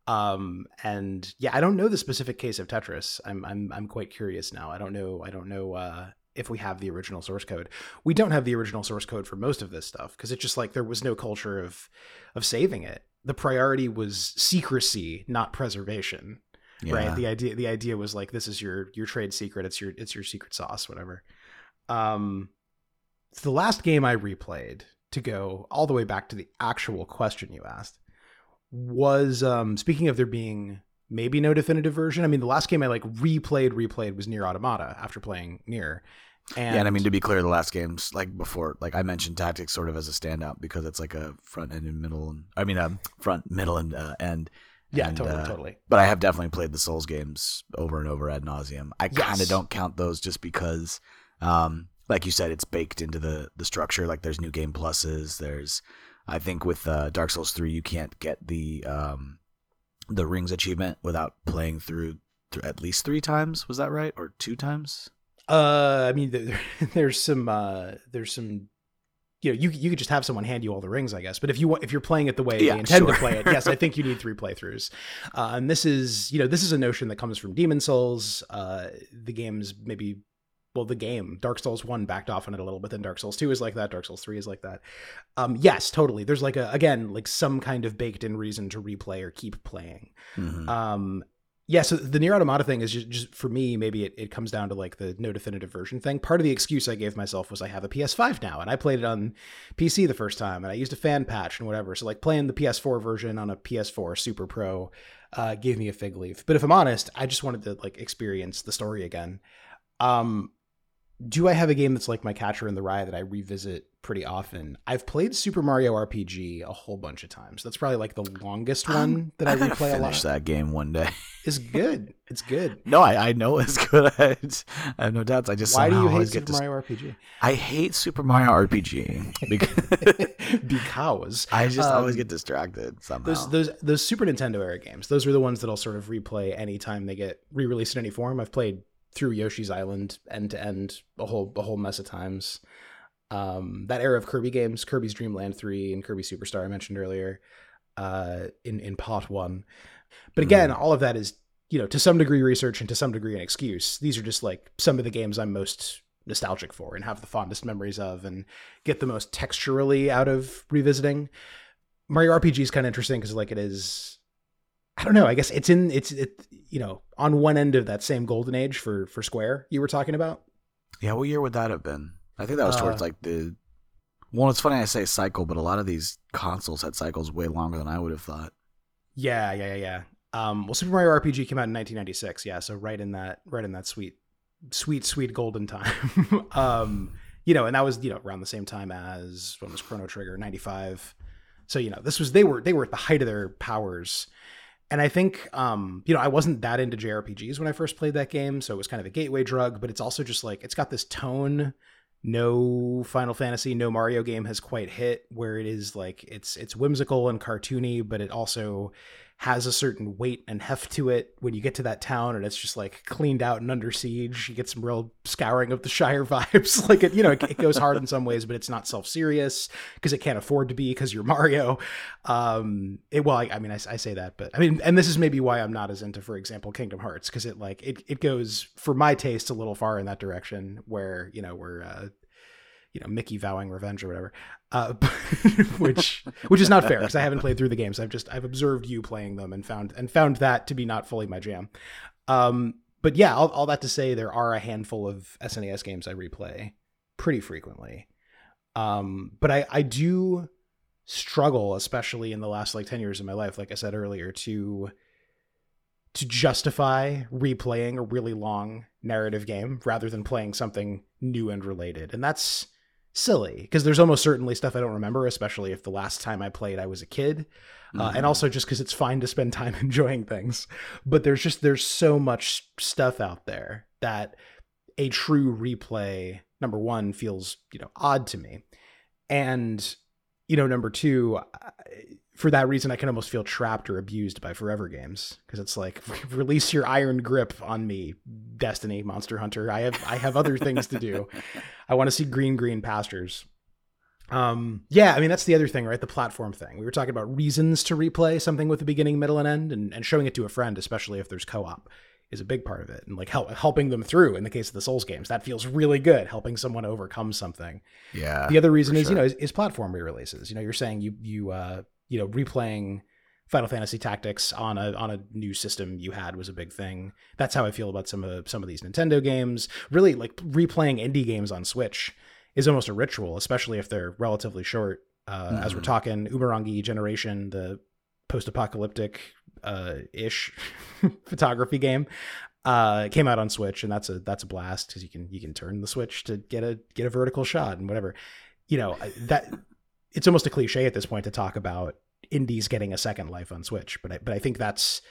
Um, and yeah, I don't know the specific case of Tetris. I'm I'm I'm quite curious now. I don't know. I don't know uh, if we have the original source code. We don't have the original source code for most of this stuff because it's just like there was no culture of of saving it. The priority was secrecy, not preservation. Yeah. Right? The idea the idea was like this is your your trade secret, it's your it's your secret sauce, whatever. Um the last game I replayed to go all the way back to the actual question you asked was um speaking of there being maybe no definitive version. I mean, the last game I like replayed, replayed was Nier Automata after playing Nier. And, yeah, and I mean to be clear, the last games like before, like I mentioned, tactics sort of as a standout because it's like a front end and middle, and I mean, a front, middle, and uh, end. Yeah, and, totally, uh, totally. But I have definitely played the Souls games over and over ad nauseum. I yes. kind of don't count those just because, um, like you said, it's baked into the the structure. Like there's new game pluses. There's, I think with uh, Dark Souls three, you can't get the um, the rings achievement without playing through th- at least three times. Was that right, or two times? Uh, I mean, there, there's some uh, there's some you know, you you could just have someone hand you all the rings, I guess. But if you if you're playing it the way yeah, they intend sure. to play it, yes, I think you need three playthroughs. Uh, and this is you know this is a notion that comes from Demon's Souls. Uh, the game's maybe well, the game Dark Souls one backed off on it a little bit. Then Dark Souls two is like that. Dark Souls three is like that. Um, yes, totally. There's like a again like some kind of baked in reason to replay or keep playing. Mm-hmm. Um, yeah, so the Nier Automata thing is just, just for me, maybe it, it comes down to like the no definitive version thing. Part of the excuse I gave myself was I have a PS5 now and I played it on PC the first time and I used a fan patch and whatever. So like playing the PS4 version on a PS4 Super Pro uh, gave me a fig leaf. But if I'm honest, I just wanted to like experience the story again. Um, do I have a game that's like my Catcher in the Rye that I revisit pretty often? I've played Super Mario RPG a whole bunch of times. That's probably like the longest one that I, I replay a lot. Finish that game one day. It's good. It's good. no, I, I know it's good. I, I have no doubts. I just why do you hate Super Mario RPG? I hate Super Mario RPG because, because I just um, always get distracted somehow. Those those those Super Nintendo era games. Those are the ones that I'll sort of replay anytime they get re-released in any form. I've played through Yoshi's Island end to end a whole a whole mess of times. Um, that era of Kirby games, Kirby's Dream Land three and Kirby Superstar I mentioned earlier, uh, in in pot one. But again, mm. all of that is you know to some degree research and to some degree an excuse. These are just like some of the games I'm most nostalgic for and have the fondest memories of and get the most texturally out of revisiting. Mario RPG is kind of interesting because like it is I don't know. I guess it's in it's it you know on one end of that same golden age for for Square you were talking about. Yeah, what year would that have been? I think that was towards uh, like the. Well, it's funny I say cycle, but a lot of these consoles had cycles way longer than I would have thought. Yeah, yeah, yeah, yeah. Um, well, Super Mario RPG came out in 1996. Yeah, so right in that, right in that sweet, sweet, sweet golden time. um, you know, and that was you know around the same time as when was Chrono Trigger 95. So you know, this was they were they were at the height of their powers. And I think, um, you know, I wasn't that into JRPGs when I first played that game, so it was kind of a gateway drug. But it's also just like it's got this tone no Final Fantasy, no Mario game has quite hit where it is like it's it's whimsical and cartoony, but it also has a certain weight and heft to it when you get to that town and it's just like cleaned out and under siege. You get some real scouring of the Shire vibes. like it, you know, it, it goes hard in some ways, but it's not self serious because it can't afford to be because you're Mario. Um, it well, I, I mean, I, I, say that, but I mean, and this is maybe why I'm not as into, for example, Kingdom Hearts because it like it it goes for my taste a little far in that direction where you know we're uh, you know Mickey vowing revenge or whatever, uh, which which is not fair because I haven't played through the games. I've just I've observed you playing them and found and found that to be not fully my jam. Um, but yeah, all, all that to say, there are a handful of SNES games I replay pretty frequently. Um, but I I do struggle, especially in the last like ten years of my life, like I said earlier, to to justify replaying a really long narrative game rather than playing something new and related. And that's silly because there's almost certainly stuff I don't remember, especially if the last time I played I was a kid. Mm-hmm. Uh, and mm-hmm. also just because it's fine to spend time enjoying things. But there's just there's so much stuff out there that a true replay number one feels you know odd to me, and you know number two. For that reason, I can almost feel trapped or abused by Forever Games because it's like release your iron grip on me, Destiny, Monster Hunter. I have I have other things to do. I want to see green, green pastures. Um, yeah, I mean that's the other thing, right? The platform thing. We were talking about reasons to replay something with a beginning, middle, and end, and, and showing it to a friend, especially if there's co-op, is a big part of it, and like help, helping them through. In the case of the Souls games, that feels really good, helping someone overcome something. Yeah. The other reason is sure. you know is, is, platform re-releases. You know, you're saying you you uh you know replaying Final Fantasy Tactics on a on a new system you had was a big thing. That's how I feel about some of some of these Nintendo games. Really, like replaying indie games on Switch is almost a ritual, especially if they're relatively short. Uh, mm-hmm. As we're mm-hmm. talking, Umurangi Generation, the post-apocalyptic uh, ish photography game, uh, came out on Switch, and that's a that's a blast because you can you can turn the Switch to get a get a vertical shot and whatever. You know that it's almost a cliche at this point to talk about indies getting a second life on Switch. But I, but I think that's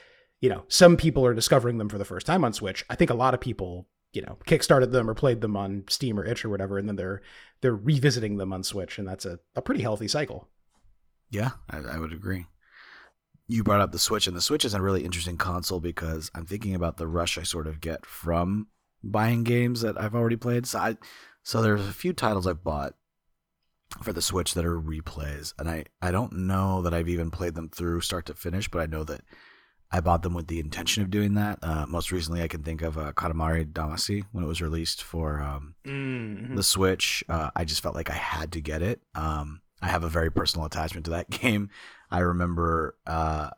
you know some people are discovering them for the first time on Switch. I think a lot of people you know kickstarted them or played them on Steam or itch or whatever, and then they're they're revisiting them on Switch, and that's a, a pretty healthy cycle. Yeah, I, I would agree. You brought up the Switch, and the Switch is a really interesting console because I'm thinking about the rush I sort of get from buying games that I've already played. So I, so there's a few titles I've bought for the Switch that are replays, and I I don't know that I've even played them through start to finish, but I know that I bought them with the intention of doing that. Uh, most recently, I can think of uh, Katamari Damacy when it was released for um, mm-hmm. the Switch. Uh, I just felt like I had to get it. Um, I have a very personal attachment to that game. I remember, uh,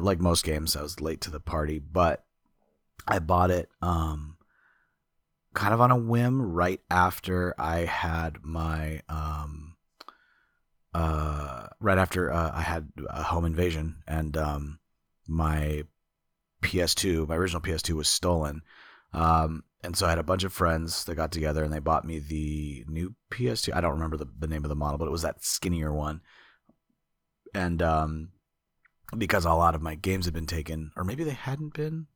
like most games, I was late to the party, but I bought it um, kind of on a whim right after I had my um, uh, right after uh, I had a home invasion and um, my PS2, my original PS2 was stolen. Um, and so I had a bunch of friends that got together and they bought me the new PS2. I don't remember the, the name of the model, but it was that skinnier one. And um, because a lot of my games had been taken, or maybe they hadn't been.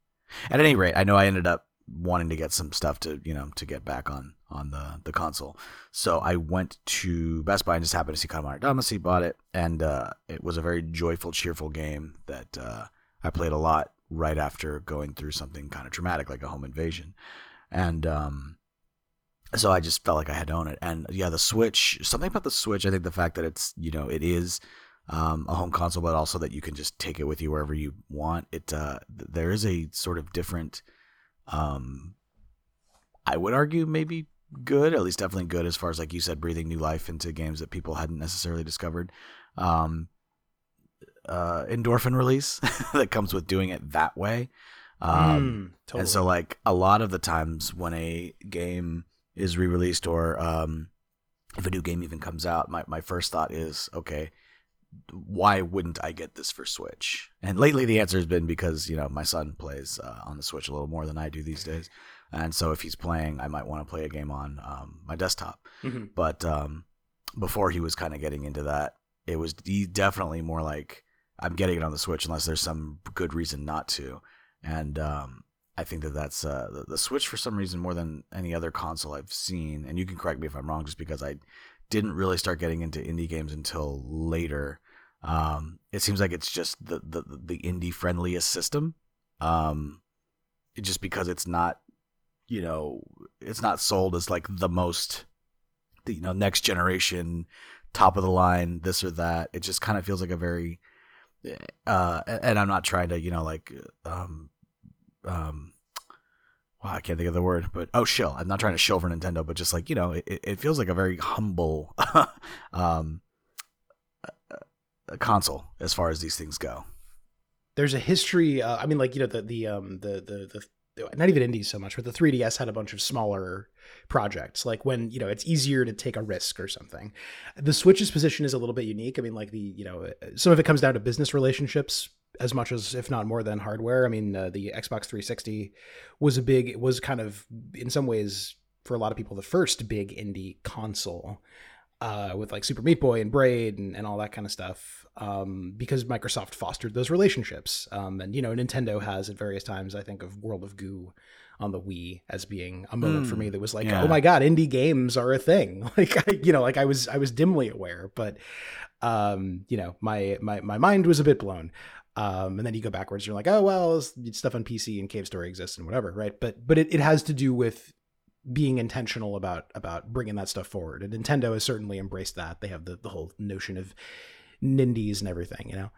At any rate, I know I ended up wanting to get some stuff to you know to get back on on the the console. So I went to Best Buy and just happened to see Katamari Damacy, bought it, and uh, it was a very joyful, cheerful game that uh, I played a lot right after going through something kind of traumatic like a home invasion, and um, so I just felt like I had to own it. And yeah, the Switch, something about the Switch, I think the fact that it's you know it is. Um, a home console, but also that you can just take it with you wherever you want. It uh, there is a sort of different um, I would argue maybe good, at least definitely good as far as like you said, breathing new life into games that people hadn't necessarily discovered. Um, uh, endorphin release that comes with doing it that way. Um, mm, totally. And so, like a lot of the times when a game is re-released or um, if a new game even comes out, my my first thought is, okay, why wouldn't I get this for Switch? And lately, the answer has been because you know my son plays uh, on the Switch a little more than I do these days, and so if he's playing, I might want to play a game on um, my desktop. Mm-hmm. But um, before he was kind of getting into that, it was definitely more like I'm getting it on the Switch unless there's some good reason not to, and um, I think that that's uh, the, the Switch for some reason more than any other console I've seen. And you can correct me if I'm wrong, just because I didn't really start getting into indie games until later. Um, it seems like it's just the the, the indie friendliest system. Um, just because it's not, you know, it's not sold as like the most, you know, next generation, top of the line, this or that. It just kind of feels like a very, uh, and I'm not trying to, you know, like, um, um, wow, I can't think of the word, but oh, shill. I'm not trying to shill for Nintendo, but just like you know, it, it feels like a very humble um, console as far as these things go. There's a history. Uh, I mean, like you know, the the um the the the not even indies so much, but the 3DS had a bunch of smaller projects. Like when you know it's easier to take a risk or something. The Switch's position is a little bit unique. I mean, like the you know some of it comes down to business relationships as much as if not more than hardware. I mean, uh, the Xbox 360 was a big, was kind of in some ways for a lot of people the first big indie console. Uh, with like Super Meat Boy and Braid and, and all that kind of stuff, um, because Microsoft fostered those relationships. Um, and you know, Nintendo has at various times, I think, of World of Goo on the Wii as being a moment mm, for me that was like, yeah. oh my god, indie games are a thing. Like, I, you know, like I was I was dimly aware, but um, you know, my my my mind was a bit blown. Um, and then you go backwards, you're like, oh well, stuff on PC and Cave Story exists and whatever, right? But but it, it has to do with being intentional about about bringing that stuff forward. And Nintendo has certainly embraced that. They have the the whole notion of nindies and everything, you know.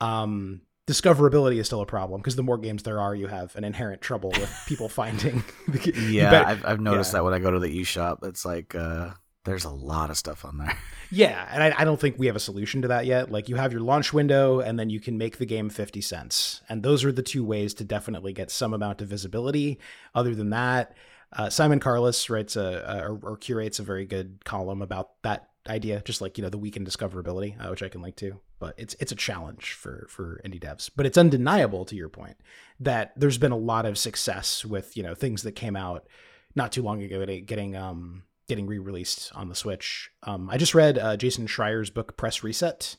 Um, discoverability is still a problem because the more games there are, you have an inherent trouble with people finding. yeah, better, I've, I've noticed yeah. that when I go to the eShop, it's like uh, there's a lot of stuff on there. Yeah, and I, I, don't think we have a solution to that yet. Like you have your launch window, and then you can make the game fifty cents, and those are the two ways to definitely get some amount of visibility. Other than that, uh, Simon Carless writes a, a or, curates a very good column about that idea, just like you know the weekend discoverability, uh, which I can link to. But it's it's a challenge for for indie devs, but it's undeniable to your point that there's been a lot of success with you know things that came out not too long ago getting um getting re-released on the Switch. Um, I just read uh, Jason Schreier's book Press Reset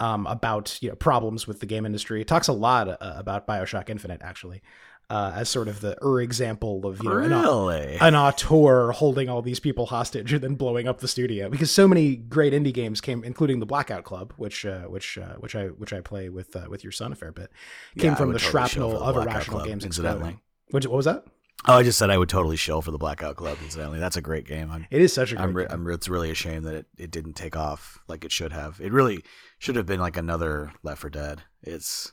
um, about you know problems with the game industry. It talks a lot uh, about Bioshock Infinite actually. Uh, as sort of the er example of you know really? an, an auteur holding all these people hostage and then blowing up the studio because so many great indie games came, including the Blackout Club, which uh, which uh, which I which I play with uh, with your son a fair bit, came yeah, from the totally shrapnel of Blackout irrational Club, games. Incidentally, what, what was that? Oh, I just said I would totally shill for the Blackout Club. Incidentally, that's a great game. I'm, it is such a great I'm, game. I'm, it's really a shame that it, it didn't take off like it should have. It really should have been like another Left for Dead. It's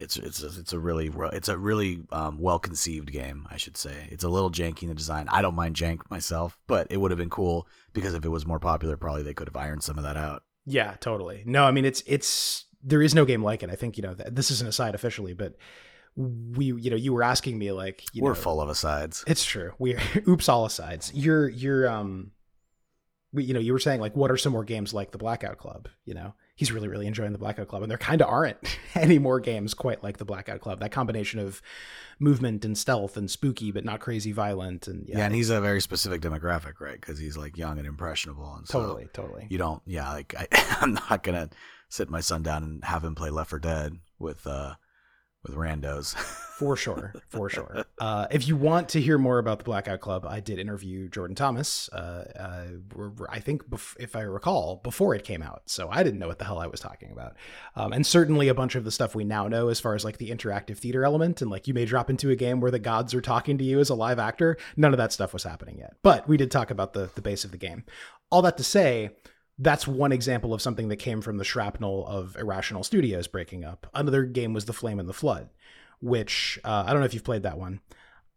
it's it's a, it's a really it's a really um, well conceived game. I should say it's a little janky in the design. I don't mind jank myself, but it would have been cool because if it was more popular, probably they could have ironed some of that out. Yeah, totally. No, I mean it's it's there is no game like it. I think you know this is an aside officially, but we you know you were asking me like we're know, full of asides it's true we're oops all asides you're you're um we, you know you were saying like what are some more games like the blackout club you know he's really really enjoying the blackout club and there kind of aren't any more games quite like the blackout club. That combination of movement and stealth and spooky but not crazy violent and yeah, yeah and he's a very specific demographic right? Because he's like young and impressionable and so totally totally. you don't yeah like I, i'm not gonna sit my son down and have him play left for dead with uh with randos. for sure, for sure. Uh, if you want to hear more about the Blackout Club, I did interview Jordan Thomas. Uh, uh, I think, bef- if I recall, before it came out, so I didn't know what the hell I was talking about. Um, and certainly a bunch of the stuff we now know, as far as like the interactive theater element, and like you may drop into a game where the gods are talking to you as a live actor. None of that stuff was happening yet, but we did talk about the the base of the game. All that to say that's one example of something that came from the shrapnel of Irrational Studios breaking up. Another game was The Flame and the Flood, which uh, I don't know if you've played that one.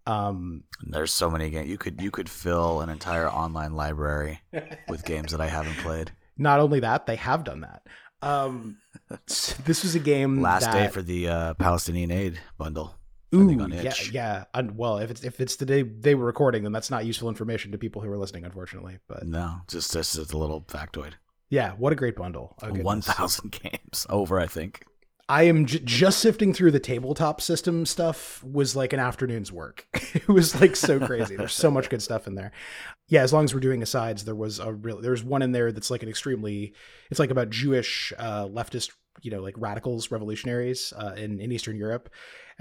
Um, There's so many games you could you could fill an entire online library with games that I haven't played. Not only that, they have done that. Um, this was a game. Last that, day for the uh, Palestinian aid bundle. Ooh, yeah, yeah. And, well, if it's if it's the day they were recording, then that's not useful information to people who are listening, unfortunately. But no, just just as a little factoid. Yeah, what a great bundle. Oh. One thousand games over, I think. I am j- just sifting through the tabletop system stuff was like an afternoon's work. it was like so crazy. There's so much good stuff in there. Yeah, as long as we're doing asides, there was a real there's one in there that's like an extremely it's like about Jewish uh, leftist you know like radicals revolutionaries uh, in, in eastern europe.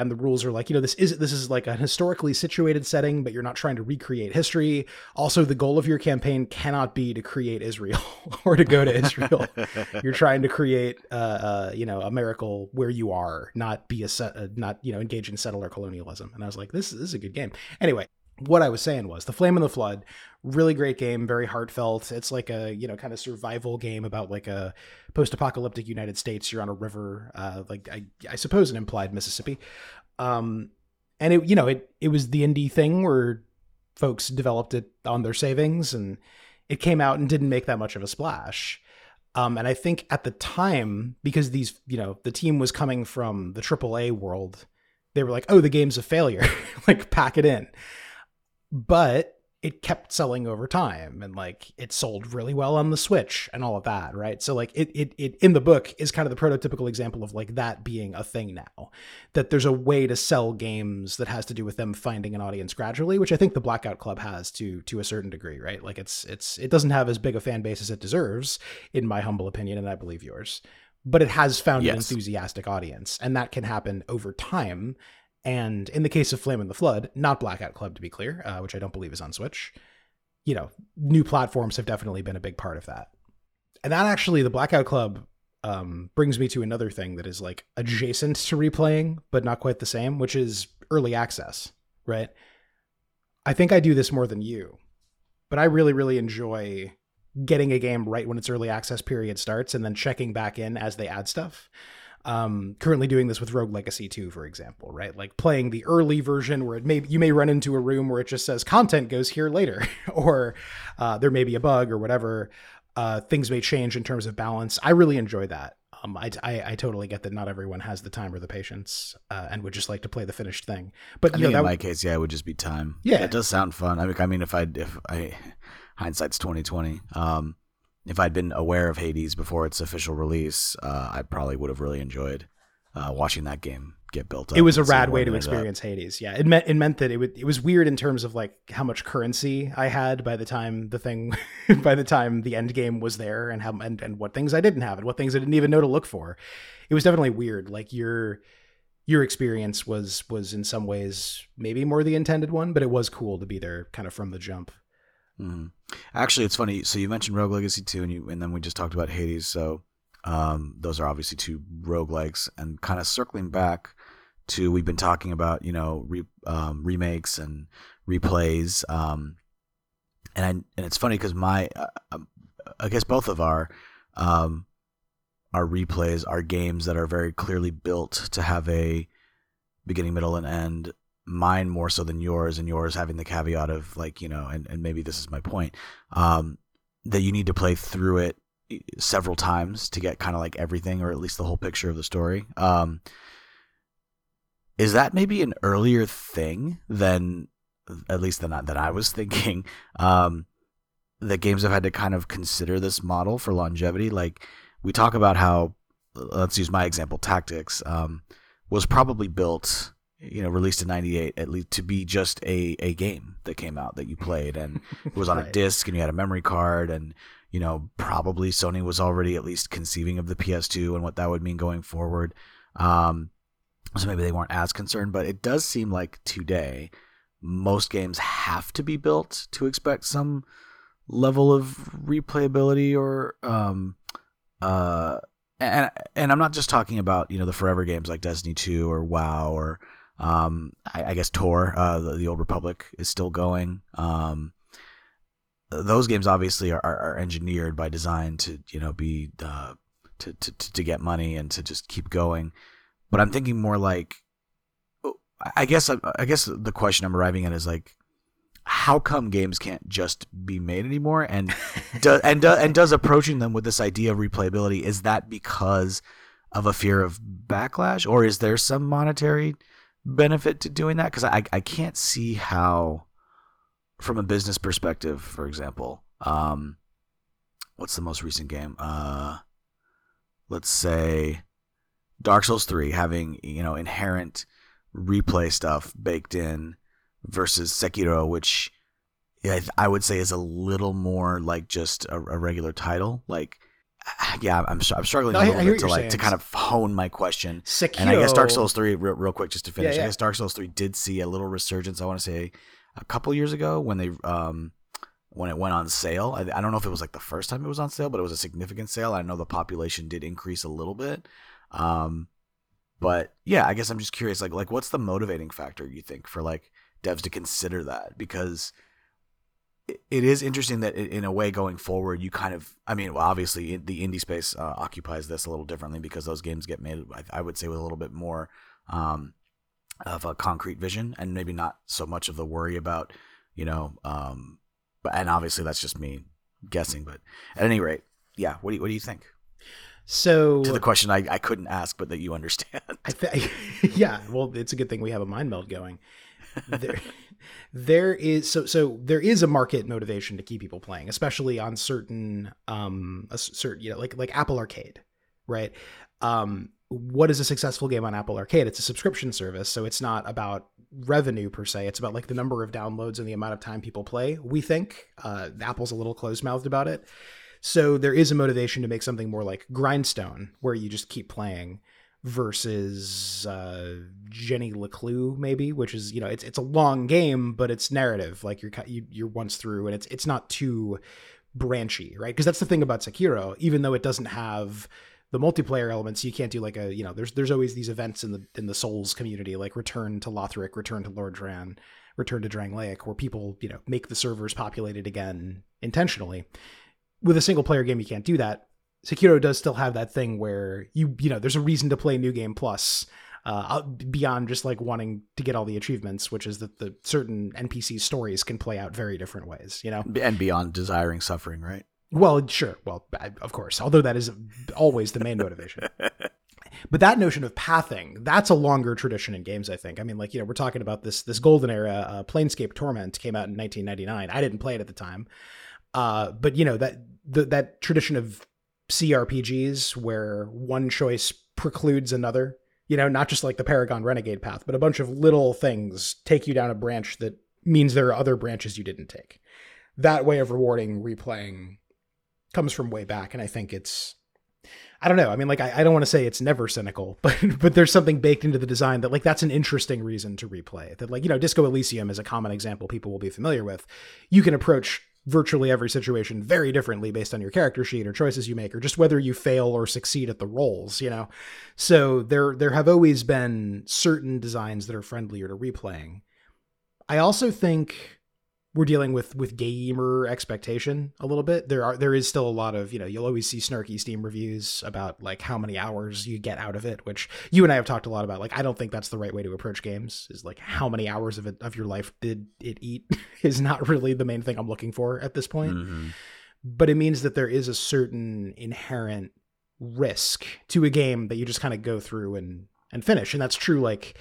And the rules are like you know this is this is like a historically situated setting but you're not trying to recreate history. Also the goal of your campaign cannot be to create israel or to go to israel. You're trying to create uh, uh, you know a miracle where you are not be a set uh, not you know engage in settler colonialism. And i was like this, this is a good game. Anyway what I was saying was the Flame and the Flood, really great game, very heartfelt. It's like a you know kind of survival game about like a post-apocalyptic United States. You're on a river, uh, like I, I suppose an implied Mississippi, um, and it you know it it was the indie thing where folks developed it on their savings, and it came out and didn't make that much of a splash. Um, and I think at the time, because these you know the team was coming from the AAA world, they were like, oh, the game's a failure, like pack it in but it kept selling over time and like it sold really well on the switch and all of that right so like it, it it in the book is kind of the prototypical example of like that being a thing now that there's a way to sell games that has to do with them finding an audience gradually which i think the blackout club has to to a certain degree right like it's it's it doesn't have as big a fan base as it deserves in my humble opinion and i believe yours but it has found yes. an enthusiastic audience and that can happen over time and in the case of Flame and the Flood, not Blackout Club to be clear, uh, which I don't believe is on Switch, you know, new platforms have definitely been a big part of that. And that actually, the Blackout Club um, brings me to another thing that is like adjacent to replaying, but not quite the same, which is early access, right? I think I do this more than you, but I really, really enjoy getting a game right when its early access period starts and then checking back in as they add stuff um, currently doing this with Rogue Legacy 2, for example, right? Like playing the early version where it may you may run into a room where it just says content goes here later, or uh, there may be a bug or whatever. Uh, things may change in terms of balance. I really enjoy that. Um, I, I, I, totally get that not everyone has the time or the patience uh, and would just like to play the finished thing. But I know, in my case, yeah, it would just be time. Yeah, it does sound fun. I mean, I mean, if I if I hindsight's twenty twenty. Um, if I'd been aware of Hades before its official release, uh, I probably would have really enjoyed uh, watching that game get built up. It was a rad way to experience Hades. Yeah, it meant it meant that it would it was weird in terms of like how much currency I had by the time the thing by the time the end game was there and how and, and what things I didn't have and what things I didn't even know to look for. It was definitely weird. Like your your experience was was in some ways maybe more the intended one, but it was cool to be there kind of from the jump. Mm-hmm. Actually, it's funny. So you mentioned Rogue Legacy 2, and you and then we just talked about Hades. So um, those are obviously two roguelikes, and kind of circling back to we've been talking about you know re, um, remakes and replays. Um, and I, and it's funny because my uh, um, I guess both of our um, our replays are games that are very clearly built to have a beginning, middle, and end mine more so than yours, and yours having the caveat of like you know, and, and maybe this is my point, um, that you need to play through it several times to get kind of like everything or at least the whole picture of the story. Um, is that maybe an earlier thing than at least than that I was thinking? Um, that games have had to kind of consider this model for longevity. Like we talk about how, let's use my example, Tactics um, was probably built you know, released in '98, at least to be just a a game that came out that you played, and it was on right. a disc, and you had a memory card, and you know, probably Sony was already at least conceiving of the PS2 and what that would mean going forward. Um, so maybe they weren't as concerned, but it does seem like today most games have to be built to expect some level of replayability or um uh and and I'm not just talking about you know the forever games like Destiny 2 or WoW or um, I, I, guess Tor, uh, the, the, Old Republic, is still going. Um, those games obviously are, are, are, engineered by design to you know be uh, to, to to get money and to just keep going. But I'm thinking more like, I guess I guess the question I'm arriving at is like, how come games can't just be made anymore? And do, and do, and does approaching them with this idea of replayability is that because of a fear of backlash, or is there some monetary benefit to doing that because I I can't see how, from a business perspective, for example, um, what's the most recent game? Uh, let's say Dark Souls 3 having, you know, inherent replay stuff baked in versus Sekiro, which I would say is a little more like just a, a regular title. Like, yeah, I'm I'm struggling no, a little bit to like saying. to kind of hone my question. Sekiro, and I guess Dark Souls 3, real, real quick, just to finish. Yeah, yeah. I guess Dark Souls 3 did see a little resurgence. I want to say a couple years ago when they um when it went on sale. I, I, don't know if it was like the first time it was on sale, but it was a significant sale. I know the population did increase a little bit. Um, but yeah, I guess I'm just curious, like, like what's the motivating factor you think for like devs to consider that? Because it, is interesting that in a way going forward, you kind of, I mean, well, obviously the indie space uh, occupies this a little differently because those games get made, I, I would say, with a little bit more um, of a concrete vision and maybe not so much of the worry about, you know, um, but and obviously that's just me guessing. But at any rate, yeah. What do you, what do you think? So to the question I, I couldn't ask, but that you understand. I th- yeah. Well, it's a good thing we have a mind meld going. There, there is so so there is a market motivation to keep people playing, especially on certain um a certain you know like like Apple Arcade, right? Um, what is a successful game on Apple Arcade? It's a subscription service, so it's not about revenue per se. It's about like the number of downloads and the amount of time people play. We think uh, Apple's a little closed mouthed about it. So there is a motivation to make something more like Grindstone, where you just keep playing, versus uh, Jenny LeClue, maybe, which is you know it's it's a long game, but it's narrative. Like you're you, you're once through, and it's it's not too branchy, right? Because that's the thing about Sekiro. Even though it doesn't have the multiplayer elements you can't do like a you know there's there's always these events in the in the souls community like return to lothric return to lordran return to drangleic where people you know make the servers populated again intentionally with a single player game you can't do that sekiro does still have that thing where you you know there's a reason to play new game plus uh, beyond just like wanting to get all the achievements, which is that the certain NPC stories can play out very different ways, you know, and beyond desiring suffering, right? Well, sure. Well, of course, although that is always the main motivation. but that notion of pathing, that's a longer tradition in games, I think. I mean, like, you know, we're talking about this this golden era. Uh, Planescape Torment came out in 1999. I didn't play it at the time. Uh, but, you know, that the, that tradition of CRPGs where one choice precludes another, you know, not just like the Paragon Renegade path, but a bunch of little things take you down a branch that means there are other branches you didn't take. That way of rewarding replaying comes from way back, and I think it's I don't know. I mean, like I, I don't want to say it's never cynical, but but there's something baked into the design that like that's an interesting reason to replay. That like you know, Disco Elysium is a common example people will be familiar with. You can approach virtually every situation very differently based on your character sheet or choices you make or just whether you fail or succeed at the rolls you know? So there there have always been certain designs that are friendlier to replaying. I also think we're dealing with with gamer expectation a little bit. There are there is still a lot of you know you'll always see snarky Steam reviews about like how many hours you get out of it, which you and I have talked a lot about. Like I don't think that's the right way to approach games. Is like how many hours of it of your life did it eat is not really the main thing I'm looking for at this point. Mm-hmm. But it means that there is a certain inherent risk to a game that you just kind of go through and and finish, and that's true like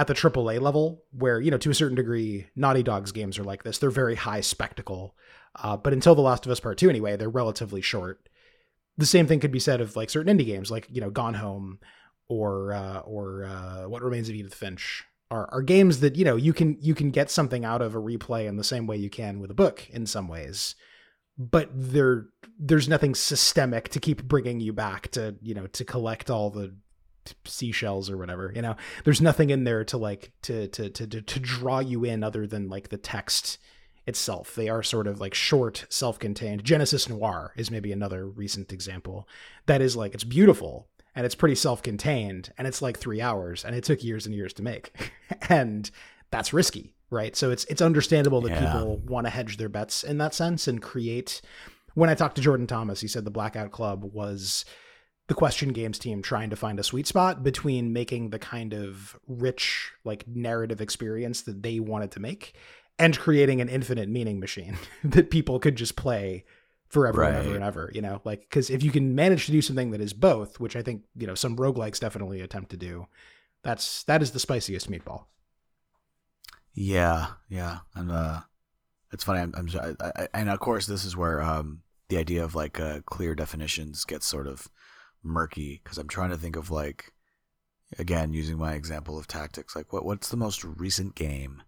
at the AAA level, where you know to a certain degree, Naughty Dog's games are like this. They're very high spectacle, uh, but until The Last of Us Part Two, anyway, they're relatively short. The same thing could be said of like certain indie games, like you know Gone Home or uh, or uh, What Remains of Edith Finch, are, are games that you know you can you can get something out of a replay in the same way you can with a book in some ways but there there's nothing systemic to keep bringing you back to you know to collect all the seashells or whatever you know? There's nothing in there to like to to to to draw you in other than like the text itself. They are sort of like short self-contained. Genesis noir is maybe another recent example. That is like it's beautiful and it's pretty self-contained and it's like three hours and it took years and years to make. And that's risky right? So it's it's understandable that yeah. people want to hedge their bets in that sense and create. When i talked to jordan thomas he said the blackout club was the question games team trying to find a sweet spot between making the kind of rich like narrative experience that they wanted to make and creating an infinite meaning machine that people could just play forever right. and ever and ever you know like because if you can manage to do something that is both which i think you know some roguelikes definitely attempt to do that's that is the spiciest meatball yeah yeah and uh it's funny i'm, I'm I, I, and of course this is where um the idea of like uh, clear definitions gets sort of murky because I'm trying to think of like again using my example of tactics like what what's the most recent game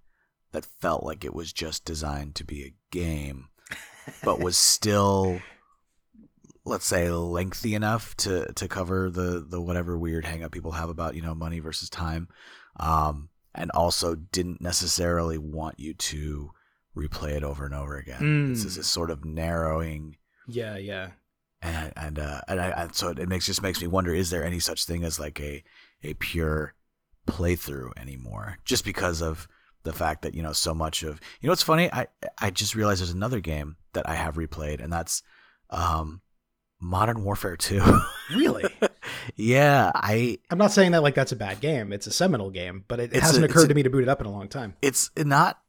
that felt like it was just designed to be a game but was still let's say lengthy enough to to cover the the whatever weird hangup people have about you know money versus time um and also didn't necessarily want you to replay it over and over again Mm. this is a sort of narrowing Yeah, yeah. And and uh, and I and so it makes just makes me wonder: is there any such thing as like a a pure playthrough anymore? Just because of the fact that you know so much of you know what's funny? I I just realized there's another game that I have replayed, and that's um, Modern Warfare Two. Really? yeah, I I'm not saying that like that's a bad game. It's a seminal game, but it, it hasn't a- occurred a- to me to boot it up in a long time. it's not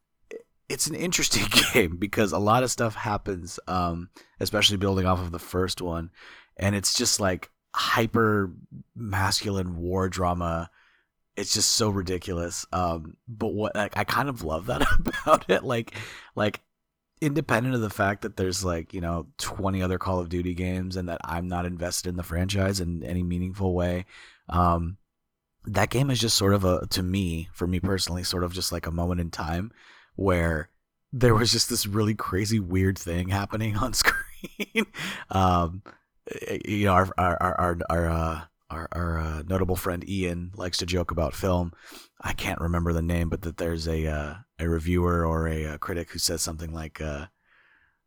it's an interesting game because a lot of stuff happens um especially building off of the first one and it's just like hyper masculine war drama. It's just so ridiculous um but what like, i kind of love that about it like like independent of the fact that there's like you know 20 other call of duty games and that i'm not invested in the franchise in any meaningful way um that game is just sort of a to me for me personally sort of just like a moment in time where there was just this really crazy weird thing happening on screen um you know our our our our, our uh our, our uh, notable friend Ian likes to joke about film. I can't remember the name, but that there's a uh, a reviewer or a, uh critic who says something like, uh,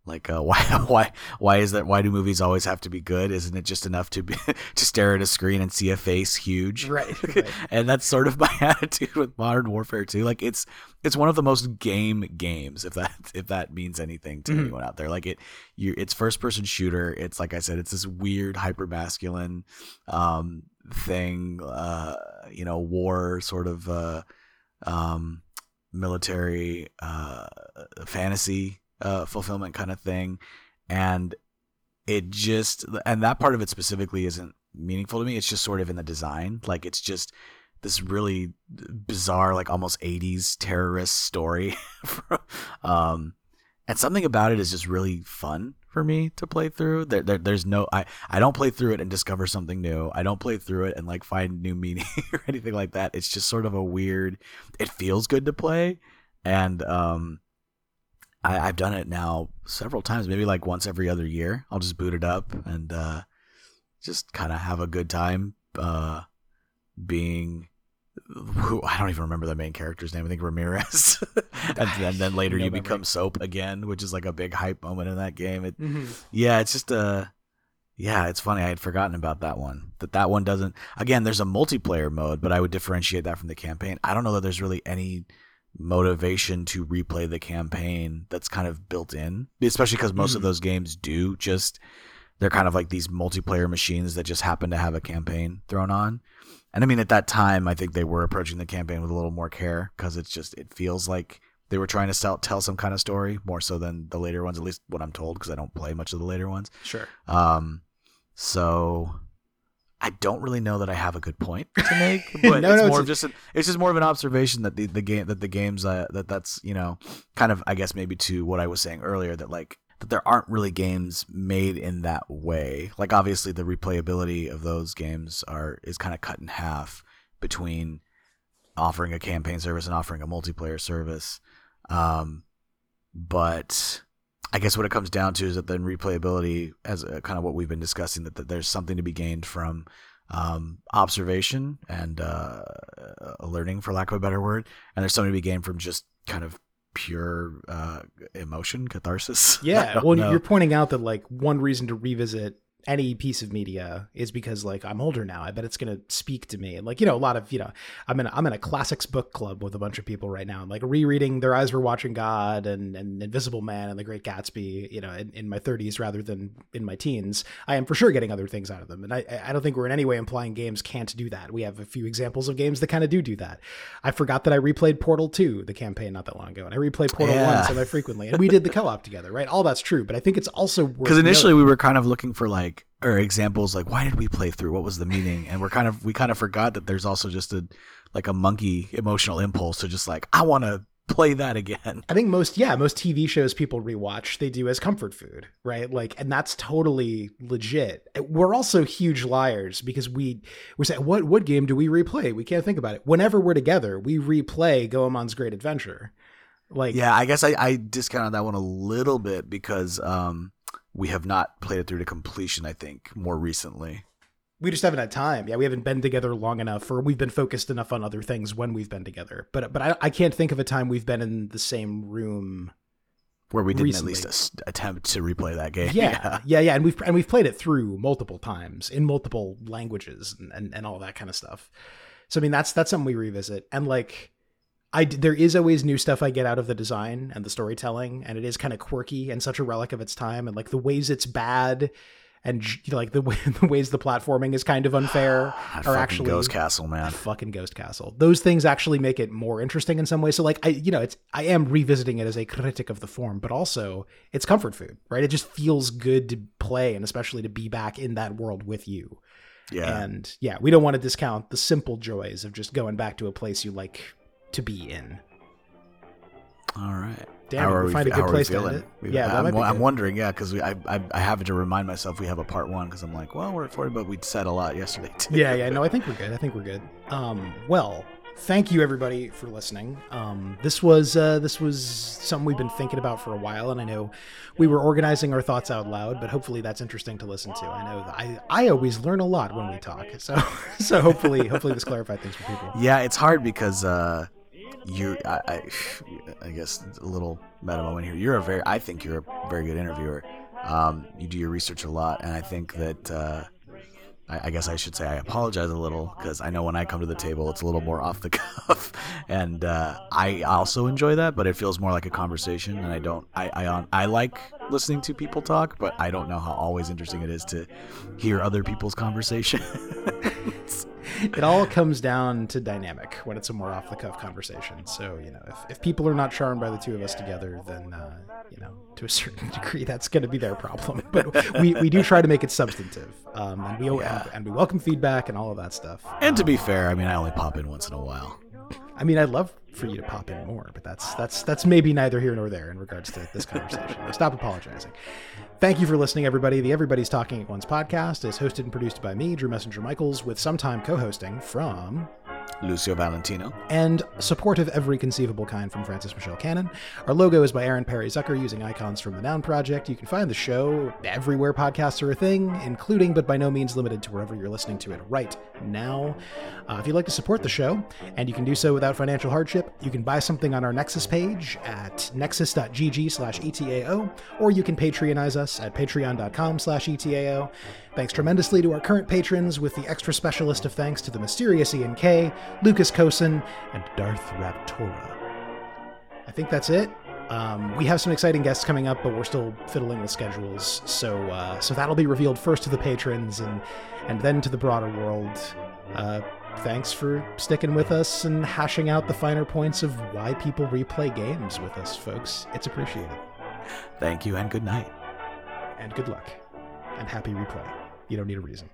like uh, why why why is that? Why do movies always have to be good? Isn't it just enough to be to stare at a screen and see a face huge? Right, right. and that's sort of my attitude with Modern Warfare 2. Like it's it's one of the most game games, if that if that means anything to Mhm. anyone out there. Like it, you it's first person shooter. It's like I said, it's this weird hyper masculine um, thing. Uh, you know, war sort of uh, um, military uh, fantasy uh, fulfillment kind of thing, and it just and that part of it specifically isn't meaningful to me. It's just sort of in the design. Like it's just this really bizarre, like almost '80s terrorist story. um, and something about it is just really fun for me to play through. There, there, there's no, I, I don't play through it and discover something new. I don't play through it and like find new meaning or anything like that. It's just sort of a weird. It feels good to play, and um, I, I've done it now several times, maybe like once every other year. I'll just boot it up and uh, just kind of have a good time uh, being who I don't even remember the main character's name. I think Ramirez, and, then then later No you memory. become Soap again, which is like a big hype moment in that game. It, Mhm. yeah, it's just uh yeah, it's funny. I had forgotten about that one. That that one doesn't. Again, there's a multiplayer mode, but I would differentiate that from the campaign. I don't know that there's really any motivation to replay the campaign that's kind of built in, especially because most of Mhm. those games do just they're kind of like these multiplayer machines that just happen to have a campaign thrown on. And I mean, at that time, I think they were approaching the campaign with a little more care because it's just it feels like they were trying to sell, tell some kind of story more so than the later ones, at least what I'm told, because I don't play much of the later ones. Sure. Um, so I don't really know that I have a good point to make, but No, it's no, more it's of just an, it's just more of an observation that the, the game that the games uh, that that's you know kind of I guess maybe to what I was saying earlier that like that there aren't really games made in that way. Like obviously the replayability of those games are is kind of cut in half between offering a campaign service and offering a multiplayer service. Um, but I guess what it comes down to is that then replayability, as uh, kind of what we've been discussing, that, that there's something to be gained from um, observation and uh, uh, learning, for lack of a better word, and there's something to be gained from just kind of pure uh, emotion, catharsis. Yeah. Well, know. you're pointing out that like one reason to revisit any piece of media is because like I'm older now. I bet it's gonna speak to me. And like, you know, a lot of, you know, I'm in a, I'm in a classics book club with a bunch of people right now. and like rereading Their Eyes Were Watching God and, and Invisible Man and The Great Gatsby, you know, in, in my 30s rather than in my teens. I am for sure getting other things out of them. And I I don't think we're in any way implying games can't do that. We have a few examples of games that kind of do do that. I forgot that I replayed Portal 2, the campaign not that long ago, and I replayed Portal Yeah. 1 semi-frequently. And we did the co-op together, right? All that's true, but I think it's also worth because initially noting- we were kind of looking for like or examples like why did we play through what was the meaning and we're kind of we kind of forgot that there's also just a like a monkey emotional impulse to just like i want to play that again. I think most, yeah, most TV shows people rewatch, they do as comfort food, right? Like, and that's totally legit. We're also huge liars because we we say, what what game do we replay? We can't think about it. Whenever we're together, we replay Goemon's Great Adventure. Like, yeah, I guess I, I discounted that one a little bit because um, we have not played it through to completion. I think more recently we just haven't had time. Yeah, we haven't been together long enough, or we've been focused enough on other things when we've been together. But but I, I can't think of a time we've been in the same room where we didn't recently. at least attempt to replay that game. Yeah, yeah, yeah, yeah, and we've and we've played it through multiple times in multiple languages and, and, and all that kind of stuff. So I mean, that's that's something we revisit, and like. I, there is always new stuff I get out of the design and the storytelling, and it is kind of quirky and such a relic of its time. And like the ways it's bad and like the, way, the ways the platforming is kind of unfair are actually Ghost Castle, man. Fucking Ghost Castle. Those things actually make it more interesting in some ways. So like I, you know, it's I am revisiting it as a critic of the form, but also it's comfort food, right? It just feels good to play and especially to be back in that world with you. Yeah. And yeah, we don't want to discount the simple joys of just going back to a place you like to be in. All right. Damn, we, find a good place to end it. Yeah, I'm, I'm wondering. Yeah, because I, I I have to remind myself we have a part one because I'm like, well, we're at 40, but we said a lot yesterday too. Yeah, yeah. No, I think we're good. I think we're good. Um, well, thank you everybody for listening. Um, this was uh, this was something we've been thinking about for a while, and I know we were organizing our thoughts out loud, but hopefully that's interesting to listen to. I know that I I always learn a lot when we talk, so so hopefully hopefully this clarified things for people. Yeah, it's hard because. Uh, you I, I, I guess a little meta moment here. You're a very I think you're a very good interviewer. Um, you do your research a lot, and I think that uh, I, I, guess I should say I apologize a little because I know when I come to the table, it's a little more off the cuff, and uh, I also enjoy that, but it feels more like a conversation, and I don't I I, I like listening to people talk, but I don't know how always interesting it is to hear other people's conversation. it all comes down to dynamic when it's a more off the cuff conversation. So, you know, if, if people are not charmed by the two of us together, then, uh, you know, to a certain degree, that's going to be their problem. But we, we do try to make it substantive. Um, and, we, yeah. and, and we welcome feedback and all of that stuff. And um, to be fair, I mean, I only pop in once in a while. I mean, I'd love for you to pop in more, but that's that's that's maybe neither here nor there in regards to this conversation. Stop apologizing. Thank you for listening, everybody. The Everybody's Talking at Once podcast is hosted and produced by me, Drew Messinger Michaels, with sometime co-hosting from Lucio Valentino. And support of every conceivable kind from Francis Michelle Cannon. Our logo is by Aaron Perry Zucker using icons from the Noun Project. You can find the show everywhere podcasts are a thing, including but by no means limited to wherever you're listening to it right now. Uh, if you'd like to support the show, and you can do so without financial hardship, you can buy something on our Nexus page at nexus.gg slash ETAO, or you can Patreonize us at patreon.com slash ETAO. Thanks tremendously to our current patrons, with the extra specialist of thanks to the mysterious Ian K, Lucas Kosin, and Darth Raptora. I think that's it. Um, we have some exciting guests coming up, but we're still fiddling with schedules. So, uh, so that'll be revealed first to the patrons and and then to the broader world. Uh, thanks for sticking with us and hashing out the finer points of why people replay games with us, folks. It's appreciated. Thank you, and good night. And good luck. And happy replay. You don't need a reason.